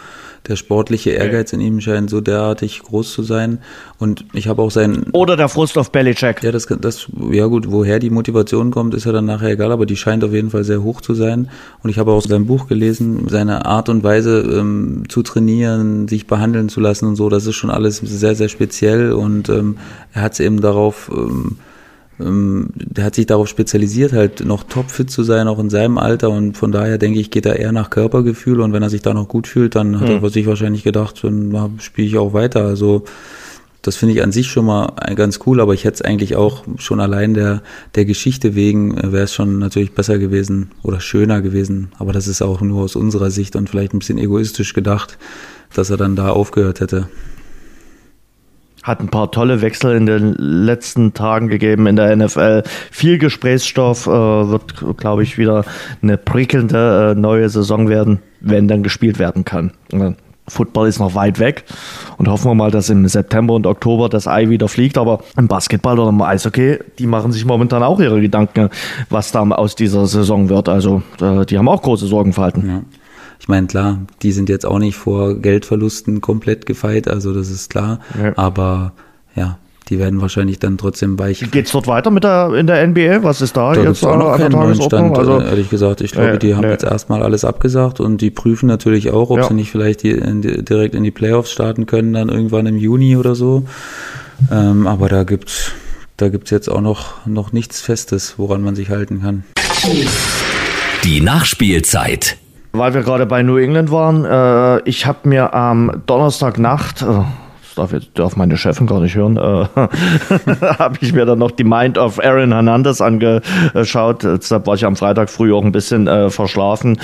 S3: der sportliche Ehrgeiz in ihm scheint so derartig groß zu sein. Und ich habe auch sein,
S2: Oder der Frust auf Belichick.
S3: ja, das, das, ja gut, woher die Motivation kommt, ist ja dann nachher egal, aber die scheint auf jeden Fall sehr hoch zu sein. Und ich habe auch sein Buch gelesen, seine Art und Weise ähm, zu trainieren, sich behandeln zu lassen und so, das ist schon alles sehr, sehr speziell und ähm, er hat es eben darauf, ähm, ähm, der hat sich darauf spezialisiert, halt noch topfit zu sein, auch in seinem Alter und von daher denke ich, geht er eher nach Körpergefühl und wenn er sich da noch gut fühlt, dann hat er sich wahrscheinlich gedacht, dann spiele ich auch weiter. Also das finde ich an sich schon mal ganz cool, aber ich hätte es eigentlich auch schon allein der, der Geschichte wegen, äh, wäre es schon natürlich besser gewesen oder schöner gewesen. Aber das ist auch nur aus unserer Sicht und vielleicht ein bisschen egoistisch gedacht, dass er dann da aufgehört hätte.
S2: Hat ein paar tolle Wechsel in den letzten Tagen gegeben in der NFL. Viel Gesprächsstoff äh, wird, glaube ich, wieder eine prickelnde äh, neue Saison werden, wenn dann gespielt werden kann. Football ist noch weit weg und hoffen wir mal, dass im September und Oktober das Ei wieder fliegt. Aber im Basketball oder im Eishockey, die machen sich momentan auch ihre Gedanken, was da aus dieser Saison wird. Also äh, die haben auch große Sorgenfalten.
S3: Ja. Ich meine, klar, die sind jetzt auch nicht vor Geldverlusten komplett gefeit, also das ist klar.
S2: Ja.
S3: Aber ja, die werden wahrscheinlich dann trotzdem weich.
S2: Geht es dort weiter mit der in der NBA? Was ist da,
S3: da
S2: jetzt
S3: auch noch keinen neuen Stand,
S2: also,
S3: ehrlich gesagt. Ich glaube,
S2: nee,
S3: die haben
S2: nee.
S3: jetzt erstmal alles abgesagt und die prüfen natürlich auch, ob
S2: Ja.
S3: sie nicht vielleicht die, in die, direkt in die Playoffs starten können, dann irgendwann im Juni oder so. Ähm, aber da gibt's da gibt's jetzt auch noch, noch nichts Festes, woran man sich halten kann.
S1: Die Nachspielzeit.
S2: Weil wir gerade bei New England waren, äh, ich habe mir am Donnerstagnacht, äh, das darf, jetzt, darf meine Chefin gar nicht hören, äh, habe ich mir dann noch die Mind of Aaron Hernandez angeschaut. Deshalb war ich am Freitag früh auch ein bisschen äh, verschlafen.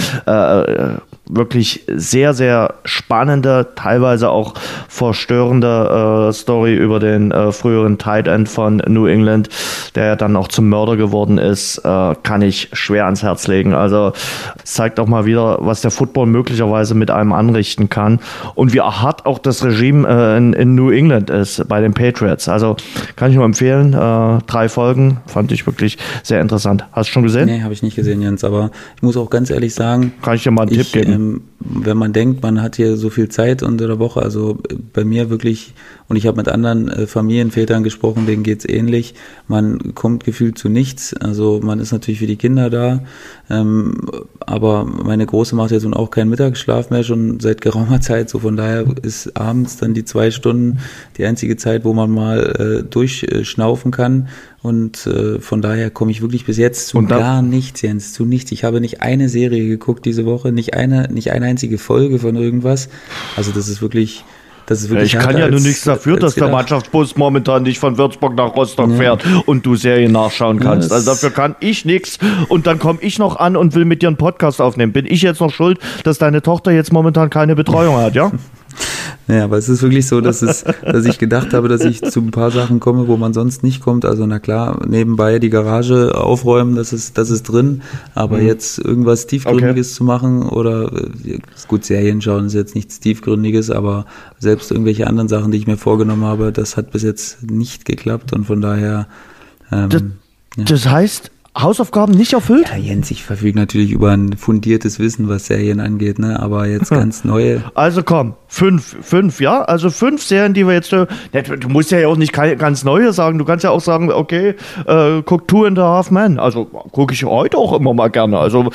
S2: Wirklich sehr, sehr spannende, teilweise auch verstörende äh, Story über den äh, früheren Tight End von New England, der ja dann auch zum Mörder geworden ist, äh, kann ich schwer ans Herz legen. Also es zeigt auch mal wieder, was der Football möglicherweise mit einem anrichten kann und wie hart auch das Regime äh, in, in New England ist bei den Patriots. Also kann ich nur empfehlen. Äh, drei Folgen fand ich wirklich sehr interessant. Hast du schon gesehen?
S3: Nee, habe ich nicht gesehen, Jens, aber ich muss auch ganz ehrlich sagen,
S2: Kann ich dir mal einen
S3: ich,
S2: Tipp geben?
S3: Ähm, wenn man denkt, man hat hier so viel Zeit unter der Woche, also bei mir wirklich, und ich habe mit anderen äh, Familienvätern gesprochen, denen geht's ähnlich, man kommt gefühlt zu nichts. Also man ist natürlich für die Kinder da, ähm, aber meine Große macht jetzt nun auch keinen Mittagsschlaf mehr, schon seit geraumer Zeit. So von daher ist abends dann die zwei Stunden die einzige Zeit, wo man mal äh, durchschnaufen kann. Und äh, von daher komme ich wirklich bis jetzt zu gar nichts, Jens, zu nichts. Ich habe nicht eine Serie geguckt diese Woche, nicht eine, nicht eine einzige Folge von irgendwas. Also das ist wirklich, das ist wirklich.
S2: Ich kann ja nur
S3: als-
S2: nichts dafür, dass der
S3: gedacht.
S2: Mannschaftsbus momentan nicht von Würzburg nach Rostock fährt und du Serien nachschauen kannst.
S3: das-
S2: also dafür kann ich nichts und dann komme ich noch an und will mit dir einen Podcast aufnehmen. Bin ich jetzt noch schuld, dass deine Tochter jetzt momentan keine Betreuung hat, ja?
S3: Ja, aber es ist wirklich so, dass es, dass ich gedacht habe, dass ich zu ein paar Sachen komme, wo man sonst nicht kommt. Also na klar, nebenbei die Garage aufräumen, das ist, das ist drin. Aber jetzt irgendwas Tiefgründiges zu machen oder äh, gut, Serien schauen ist jetzt nichts Tiefgründiges, aber selbst irgendwelche anderen Sachen, die ich mir vorgenommen habe, das hat bis jetzt nicht geklappt und von daher. Ähm,
S2: Das, das heißt, Hausaufgaben nicht erfüllt?
S3: ja, Jens, ich verfüge natürlich über ein fundiertes Wissen, was Serien angeht, ne? Aber jetzt ganz neue.
S2: Also komm, fünf, fünf, ja? Also fünf Serien, die wir jetzt. äh, ne, Du musst ja auch nicht ganz neue sagen. Du kannst ja auch sagen, okay, äh, guck Two and a Half Men. Also gucke ich heute auch immer mal gerne. Also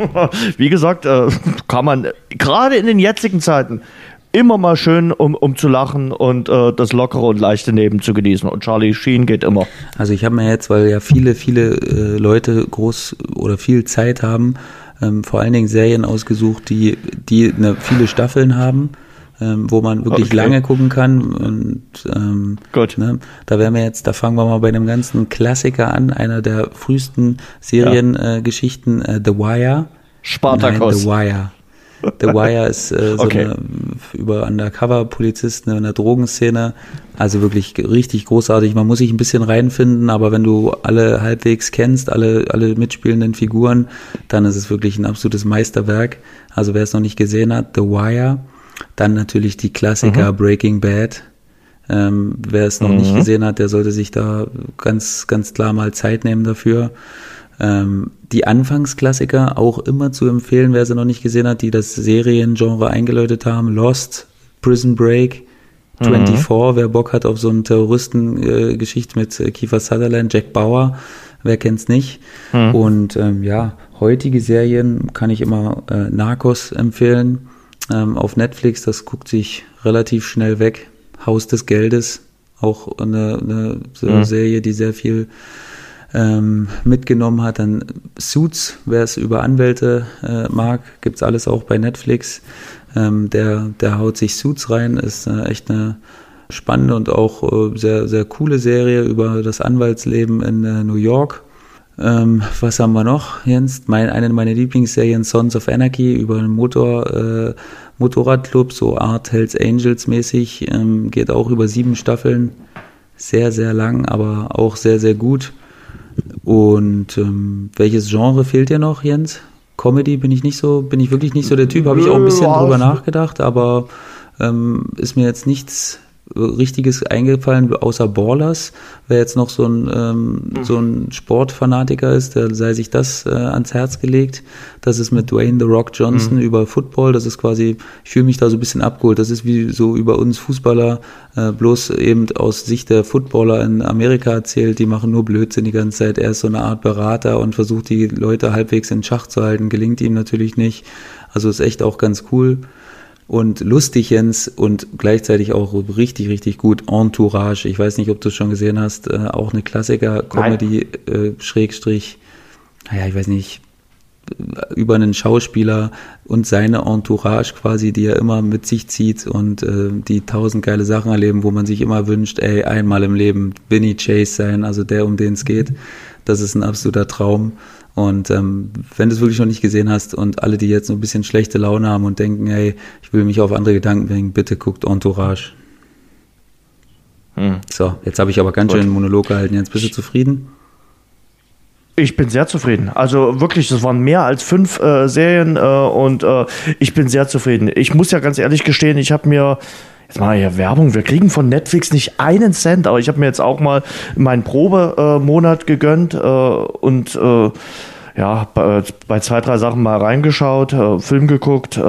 S2: wie gesagt, äh, kann man gerade in den jetzigen Zeiten immer mal schön, um, um zu lachen und äh, das lockere und leichte Neben zu genießen. Und Charlie Sheen geht immer.
S3: Also ich habe mir jetzt, weil ja viele, viele äh, Leute groß oder viel Zeit haben, ähm, vor allen Dingen Serien ausgesucht, die, die eine, viele Staffeln haben, ähm, wo man wirklich
S2: Okay.
S3: lange gucken kann. Und ähm,
S2: Gut.
S3: ne, da wären wir jetzt, da fangen wir mal bei einem ganzen Klassiker an, einer der frühesten Seriengeschichten, äh, Geschichten, äh, The Wire. Nein,
S2: Spartacus.
S3: The Wire. The Wire ist äh, so
S2: Okay.
S3: eine über Undercover-Polizisten in der Drogenszene. Also wirklich richtig großartig. Man muss sich ein bisschen reinfinden, aber wenn du alle halbwegs kennst, alle, alle mitspielenden Figuren, dann ist es wirklich ein absolutes Meisterwerk. Also wer es noch nicht gesehen hat, The Wire. Dann natürlich die Klassiker Breaking Bad. Ähm, wer es noch nicht gesehen hat, der sollte sich da ganz, ganz klar mal Zeit nehmen dafür. Ähm, die Anfangsklassiker auch immer zu empfehlen, wer sie noch nicht gesehen hat, die das Seriengenre eingeläutet haben. Lost, Prison Break, 24, wer Bock hat auf so eine Terroristengeschichte äh, mit äh, Kiefer Sutherland, Jack Bauer, wer kennt's nicht. Und ähm, ja, heutige Serien kann ich immer äh, Narcos empfehlen ähm, auf Netflix, das guckt sich relativ schnell weg. Haus des Geldes, auch eine, eine so Serie, die sehr viel ähm, mitgenommen hat. Dann Suits, wer es über Anwälte äh, mag, gibt's alles auch bei Netflix. Ähm, der, der haut sich Suits rein, ist äh, echt eine spannende und auch äh, sehr, sehr coole Serie über das Anwaltsleben in äh, New York. Ähm, was haben wir noch, Jens? Mein, eine meiner Lieblingsserien, Sons of Anarchy, über einen Motor, äh, Motorradclub, so Art Hells Angels mäßig, ähm, geht auch über sieben Staffeln. Sehr, sehr lang, aber auch sehr, sehr gut. Und ähm, welches Genre fehlt dir noch, Jens? Comedy bin ich nicht so, bin ich wirklich nicht so der Typ, habe ich auch ein bisschen drüber nachgedacht, aber ähm, ist mir jetzt nichts Richtiges eingefallen, außer Ballers. Wer jetzt noch so ein, ähm, mhm. so ein Sportfanatiker ist, der sei sich das äh, ans Herz gelegt. Das ist mit Dwayne The Rock Johnson mhm. über Football. Das ist quasi, ich fühle mich da so ein bisschen abgeholt. Das ist wie so über uns Fußballer, äh, bloß eben aus Sicht der Footballer in Amerika erzählt. Die machen nur Blödsinn die ganze Zeit. Er ist so eine Art Berater und versucht die Leute halbwegs in Schach zu halten. Gelingt ihm natürlich nicht. Also ist echt auch ganz cool und lustig, Jens, und gleichzeitig auch richtig, richtig gut. Entourage. Ich weiß nicht, ob du es schon gesehen hast. Äh, auch eine Klassiker-Comedy, äh, Schrägstrich, naja, ich weiß nicht, über einen Schauspieler und seine Entourage quasi, die er immer mit sich zieht und äh, die tausend geile Sachen erleben, wo man sich immer wünscht, ey, einmal im Leben Vinny Chase sein, also der, um den es geht. Das ist ein absoluter Traum. Und ähm, wenn du es wirklich noch nicht gesehen hast und alle, die jetzt so ein bisschen schlechte Laune haben und denken, hey, ich will mich auf andere Gedanken bringen, bitte guckt Entourage. Hm. So, jetzt habe ich aber ganz Gut. schön einen Monolog gehalten. Jetzt bist du zufrieden?
S2: Ich bin sehr zufrieden. Also wirklich, das waren mehr als fünf äh, Serien äh, und äh, ich bin sehr zufrieden. Ich muss ja ganz ehrlich gestehen, ich habe mir Jetzt machen wir hier Werbung. Wir kriegen von Netflix nicht einen Cent, aber ich habe mir jetzt auch mal meinen Probemonat gegönnt äh, und äh, ja, bei, bei, zwei, drei Sachen mal reingeschaut, äh, Film geguckt. Äh,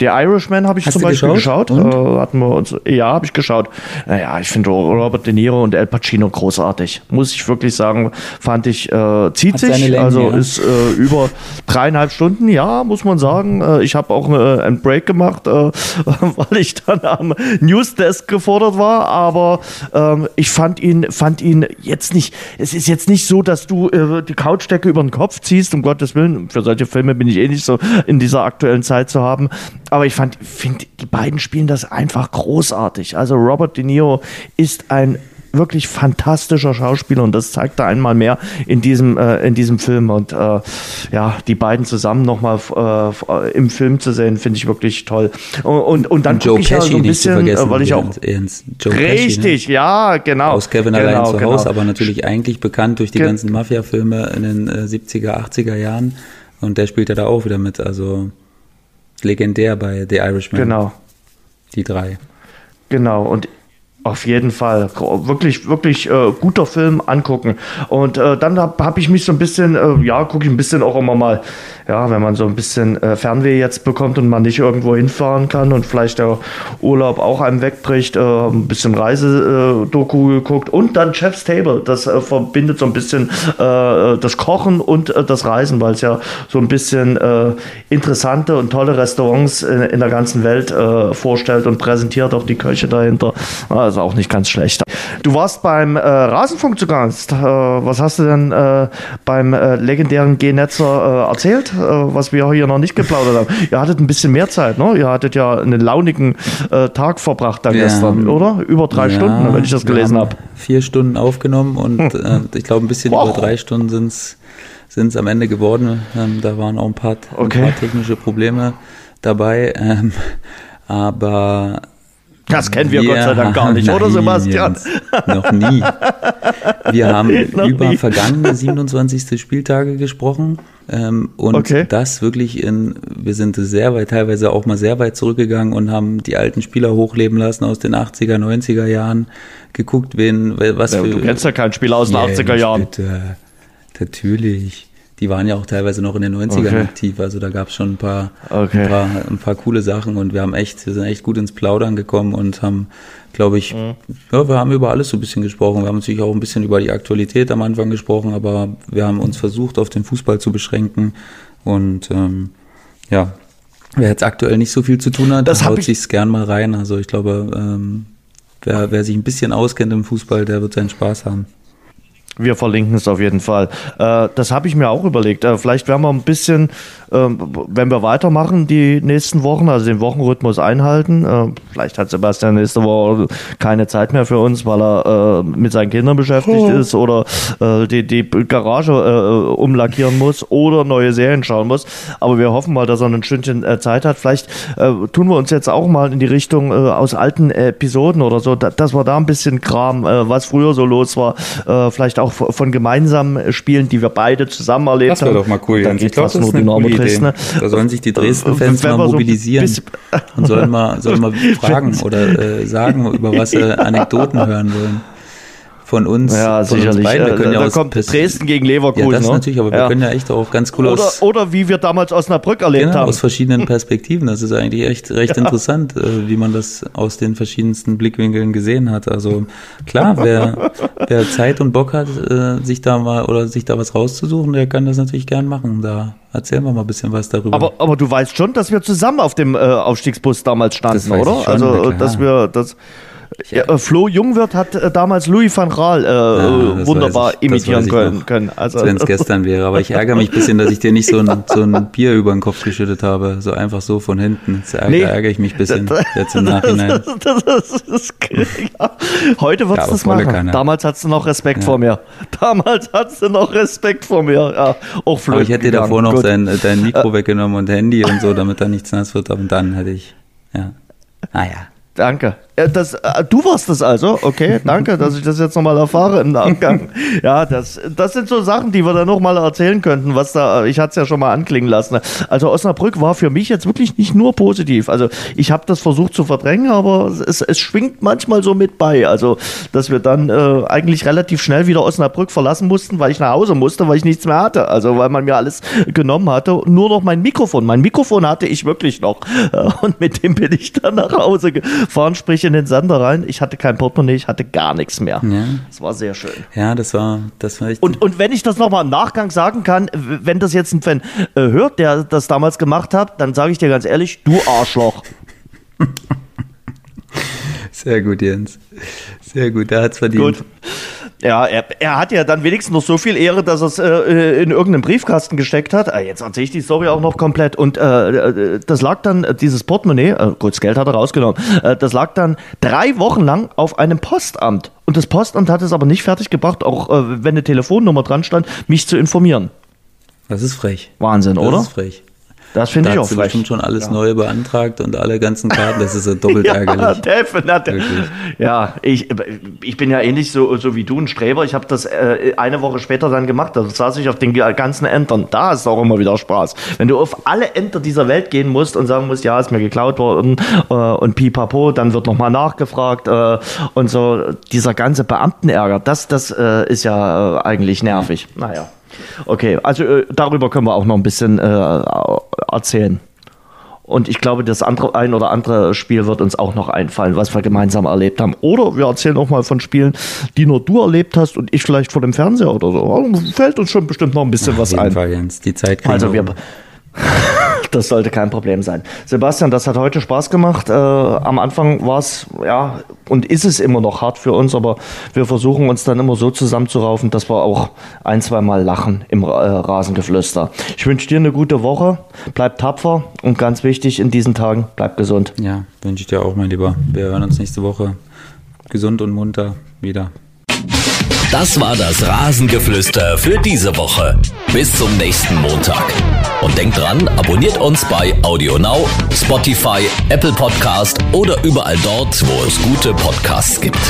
S2: Der Irishman habe ich Hast zum Beispiel geschaut. geschaut. Äh, hatten wir uns, ja, habe ich geschaut. Naja, ich finde Robert De Niro und El Pacino großartig. Muss ich wirklich sagen, fand ich, äh, zieht sich. Länge, also ja. ist äh, über dreieinhalb Stunden, ja, muss man sagen. Äh, ich habe auch äh, einen Break gemacht, äh, weil ich dann am Newsdesk gefordert war. Aber ähm, ich fand ihn, fand ihn jetzt nicht, es ist jetzt nicht so, dass du äh, die Couchdecke über den Kopf ziehst, um Gottes Willen. Für solche Filme bin ich eh nicht so in dieser aktuellen Zeit zu haben. Aber ich fand, finde, die beiden spielen das einfach großartig. Also Robert De Niro ist ein wirklich fantastischer Schauspieler und das zeigt er einmal mehr in diesem, äh, in diesem Film. Und äh, ja, die beiden zusammen nochmal äh, im Film zu sehen, finde ich wirklich toll. Und, und, und dann gucke ich ja so ein bisschen, äh, weil ich auch. richtig, Pesci, ne? ja, genau.
S3: Aus Kevin genau, allein zu genau. Hause, aber natürlich eigentlich bekannt durch die Ge ganzen Mafia-Filme in den 70er, äh, 80er Jahren. Und der spielt ja da auch wieder mit. Also legendär bei The Irishman.
S2: Genau.
S3: Die drei.
S2: Genau. Und auf jeden Fall. Wirklich, wirklich äh, guter Film angucken. Und äh, dann habe hab ich mich so ein bisschen, äh, ja, gucke ich ein bisschen auch immer mal ja, wenn man so ein bisschen äh, Fernweh jetzt bekommt und man nicht irgendwo hinfahren kann und vielleicht der Urlaub auch einem wegbricht, äh, ein bisschen Reisedoku äh, geguckt und dann Chef's Table. Das äh, verbindet so ein bisschen äh, das Kochen und äh, das Reisen, weil es ja so ein bisschen äh, interessante und tolle Restaurants in, in der ganzen Welt äh, vorstellt und präsentiert auch die Köche dahinter. Also auch nicht ganz schlecht. Du warst beim äh, Rasenfunk zu Gast. Äh, was hast du denn äh, beim äh, legendären G-Netzer äh, erzählt? Äh, was wir hier noch nicht geplaudert haben. Ihr hattet ein bisschen mehr Zeit, ne? Ihr hattet ja einen launigen äh, Tag verbracht da gestern, oder? Über drei ja, Stunden, wenn ich das gelesen habe.
S3: Vier Stunden aufgenommen und äh, ich glaube, ein bisschen wow. über drei Stunden sind es sind es am Ende geworden. Ähm, da waren auch ein paar, okay. ein paar technische Probleme dabei. Ähm, aber
S2: das kennen wir, wir Gott sei Dank gar nicht, nein, oder Sebastian?
S3: Jens, noch nie. Wir haben über nie. vergangene 27. Spieltage gesprochen ähm, und okay. das wirklich in, wir sind sehr weit, teilweise auch mal sehr weit zurückgegangen und haben die alten Spieler hochleben lassen aus den 80er, 90er Jahren, geguckt, wen, was
S2: ja, für. Du kennst ja keinen Spieler aus den yeah, 80er Jahren.
S3: Bitte. Natürlich die waren ja auch teilweise noch in den 90ern okay. aktiv, also da gab es schon ein paar, okay. ein paar, ein paar coole Sachen und wir haben echt, wir sind echt gut ins Plaudern gekommen und haben, glaube ich, mhm. ja, wir haben über alles so ein bisschen gesprochen. Wir haben natürlich auch ein bisschen über die Aktualität am Anfang gesprochen, aber wir haben uns versucht, auf den Fußball zu beschränken und ähm, ja, wer jetzt aktuell nicht so viel zu tun hat, das haut sich's gern mal rein. Also ich glaube, ähm, wer, wer sich ein bisschen auskennt im Fußball, der wird seinen Spaß haben.
S2: Wir verlinken es auf jeden Fall. Äh, das habe ich mir auch überlegt. Äh, vielleicht werden wir ein bisschen, äh, wenn wir weitermachen die nächsten Wochen, also den Wochenrhythmus einhalten. Äh, vielleicht hat Sebastian nächste Woche keine Zeit mehr für uns, weil er äh, mit seinen Kindern beschäftigt oh. ist oder äh, die, die Garage umlackieren muss oder neue Serien schauen muss. Aber wir hoffen mal, dass er ein Stündchen Zeit hat. Vielleicht tun wir uns jetzt auch mal in die Richtung aus alten Episoden oder so, dass wir da ein bisschen Kram, was früher so los war, vielleicht auch auch von gemeinsamen Spielen, die wir beide zusammen erlebt haben.
S3: Das wäre doch mal cool, Jens. Ich glaube, das ist eine coole Idee. Da sollen sich die Dresden-Fans mal mobilisieren so und sollen mal, sollen mal fragen oder äh, sagen, über was sie Anekdoten hören wollen von uns,
S2: ja,
S3: von
S2: sicherlich.
S3: uns beiden. Wir können
S2: da
S3: ja
S2: kommt Dresden gegen Leverkusen.
S3: Ja, das
S2: ne?
S3: natürlich, aber wir
S2: ja.
S3: können ja echt auch ganz cool
S2: oder,
S3: aus...
S2: Oder wie wir damals Osnabrück erlebt
S3: genau,
S2: haben.
S3: aus verschiedenen Perspektiven. Das ist eigentlich echt recht ja. interessant, äh, wie man das aus den verschiedensten Blickwinkeln gesehen hat. Also klar, wer, wer Zeit und Bock hat, äh, sich da mal oder sich da was rauszusuchen, der kann das natürlich gern machen. Da erzählen wir mal ein bisschen was darüber.
S2: Aber, aber du weißt schon, dass wir zusammen auf dem äh, Aufstiegsbus damals standen, oder?
S3: Schon,
S2: also, dass wir das. Ja, äh, Flo Jungwirth hat äh, damals Louis van Gaal äh,
S3: Ja,
S2: wunderbar
S3: ich, das
S2: imitieren können. können. Also,
S3: Als wenn es gestern wäre. Aber ich ärgere mich ein bisschen, dass ich dir nicht so ein, so ein Bier über den Kopf geschüttet habe. So einfach so von hinten. Jetzt ärgere,
S2: Nee.
S3: ärgere ich mich ein bisschen jetzt im Nachhinein.
S2: Das, das, das, ja. Heute würdest
S3: Ja,
S2: du das
S3: volle
S2: machen.
S3: Kanne.
S2: Damals hattest du noch Respekt vor mir. Damals hattest du noch Respekt vor mir. Auch
S3: Aber ich hätte dir davor noch dein, dein Mikro weggenommen und Handy und so, damit da nichts nass wird. Und dann hätte ich, ja. Naja.
S2: Danke. Äh, Das, äh, du warst das also, okay, danke, dass ich das jetzt nochmal erfahre im Nachgang. Ja, das, das sind so Sachen, die wir dann nochmal erzählen könnten, was da, ich hatte es ja schon mal anklingen lassen. Also Osnabrück war für mich jetzt wirklich nicht nur positiv. Also ich habe das versucht zu verdrängen, aber es, es schwingt manchmal so mit bei. Also, dass wir dann äh, eigentlich relativ schnell wieder Osnabrück verlassen mussten, weil ich nach Hause musste, weil ich nichts mehr hatte. Also weil man mir alles genommen hatte. Nur noch mein Mikrofon. Mein Mikrofon hatte ich wirklich noch. Äh, Und mit dem bin ich dann nach Hause gefahren, sprich in den Sender rein. Ich hatte kein Portemonnaie, ich hatte gar nichts mehr.
S3: Ja.
S2: Das war sehr schön.
S3: Ja, das war, das war echt.
S2: Und, und wenn ich das nochmal im Nachgang sagen kann, wenn das jetzt ein Fan äh, hört, der das damals gemacht hat, dann sage ich dir ganz ehrlich, du Arschloch.
S3: sehr gut, Jens. Sehr gut, da hat's verdient.
S2: Gut. Ja, er, er hat ja dann wenigstens noch so viel Ehre, dass er es äh, in irgendeinen Briefkasten gesteckt hat. Ah, jetzt erzähle ich die Story auch noch komplett. Und äh, äh, das lag dann, äh, dieses Portemonnaie, äh, gut, das Geld hat er rausgenommen, äh, das lag dann drei Wochen lang auf einem Postamt. Und das Postamt hat es aber nicht fertig gebracht, auch äh, wenn eine Telefonnummer dran stand, mich zu informieren.
S3: Das ist frech.
S2: Wahnsinn,
S3: Das
S2: oder?
S3: ist frech.
S2: Das finde ich auch frech.
S3: bestimmt schon alles neu beantragt und alle ganzen Karten. Das ist ja doppelt ärgerlich.
S2: definitiv.
S3: Wirklich.
S2: Ja, ich, ich bin ja ähnlich so, so wie du, ein Streber. Ich habe das äh, eine Woche später dann gemacht. Da saß ich auf den ganzen Entern. Da ist auch immer wieder Spaß. Wenn du auf alle Enter dieser Welt gehen musst und sagen musst, ja, ist mir geklaut worden äh, und pipapo, dann wird nochmal nachgefragt äh, und so. Dieser ganze Beamtenärger, das, das äh, ist ja äh, eigentlich nervig. Naja. Okay, also äh, darüber können wir auch noch ein bisschen äh, erzählen. Und ich glaube, das andere, ein oder andere Spiel wird uns auch noch einfallen, was wir gemeinsam erlebt haben. Oder wir erzählen auch mal von Spielen, die nur du erlebt hast und ich vielleicht vor dem Fernseher oder so. Fällt uns schon bestimmt noch ein bisschen
S3: Auf
S2: was
S3: jeden
S2: ein.
S3: Fall, Jens. Die Zeit
S2: Also wir. das sollte kein Problem sein. Sebastian, das hat heute Spaß gemacht. Äh, am Anfang war es, ja, und ist es immer noch hart für uns, aber wir versuchen uns dann immer so zusammenzuraufen, dass wir auch ein, zwei Mal lachen im äh, Rasengeflüster. Ich wünsche dir eine gute Woche, bleib tapfer und ganz wichtig in diesen Tagen, bleib gesund.
S3: Ja, wünsche ich dir auch, mein Lieber. Wir hören uns nächste Woche gesund und munter wieder.
S1: Das war das Rasengeflüster für diese Woche. Bis zum nächsten Montag. Und denkt dran, abonniert uns bei AudioNow, Spotify, Apple Podcast oder überall dort, wo es gute Podcasts gibt.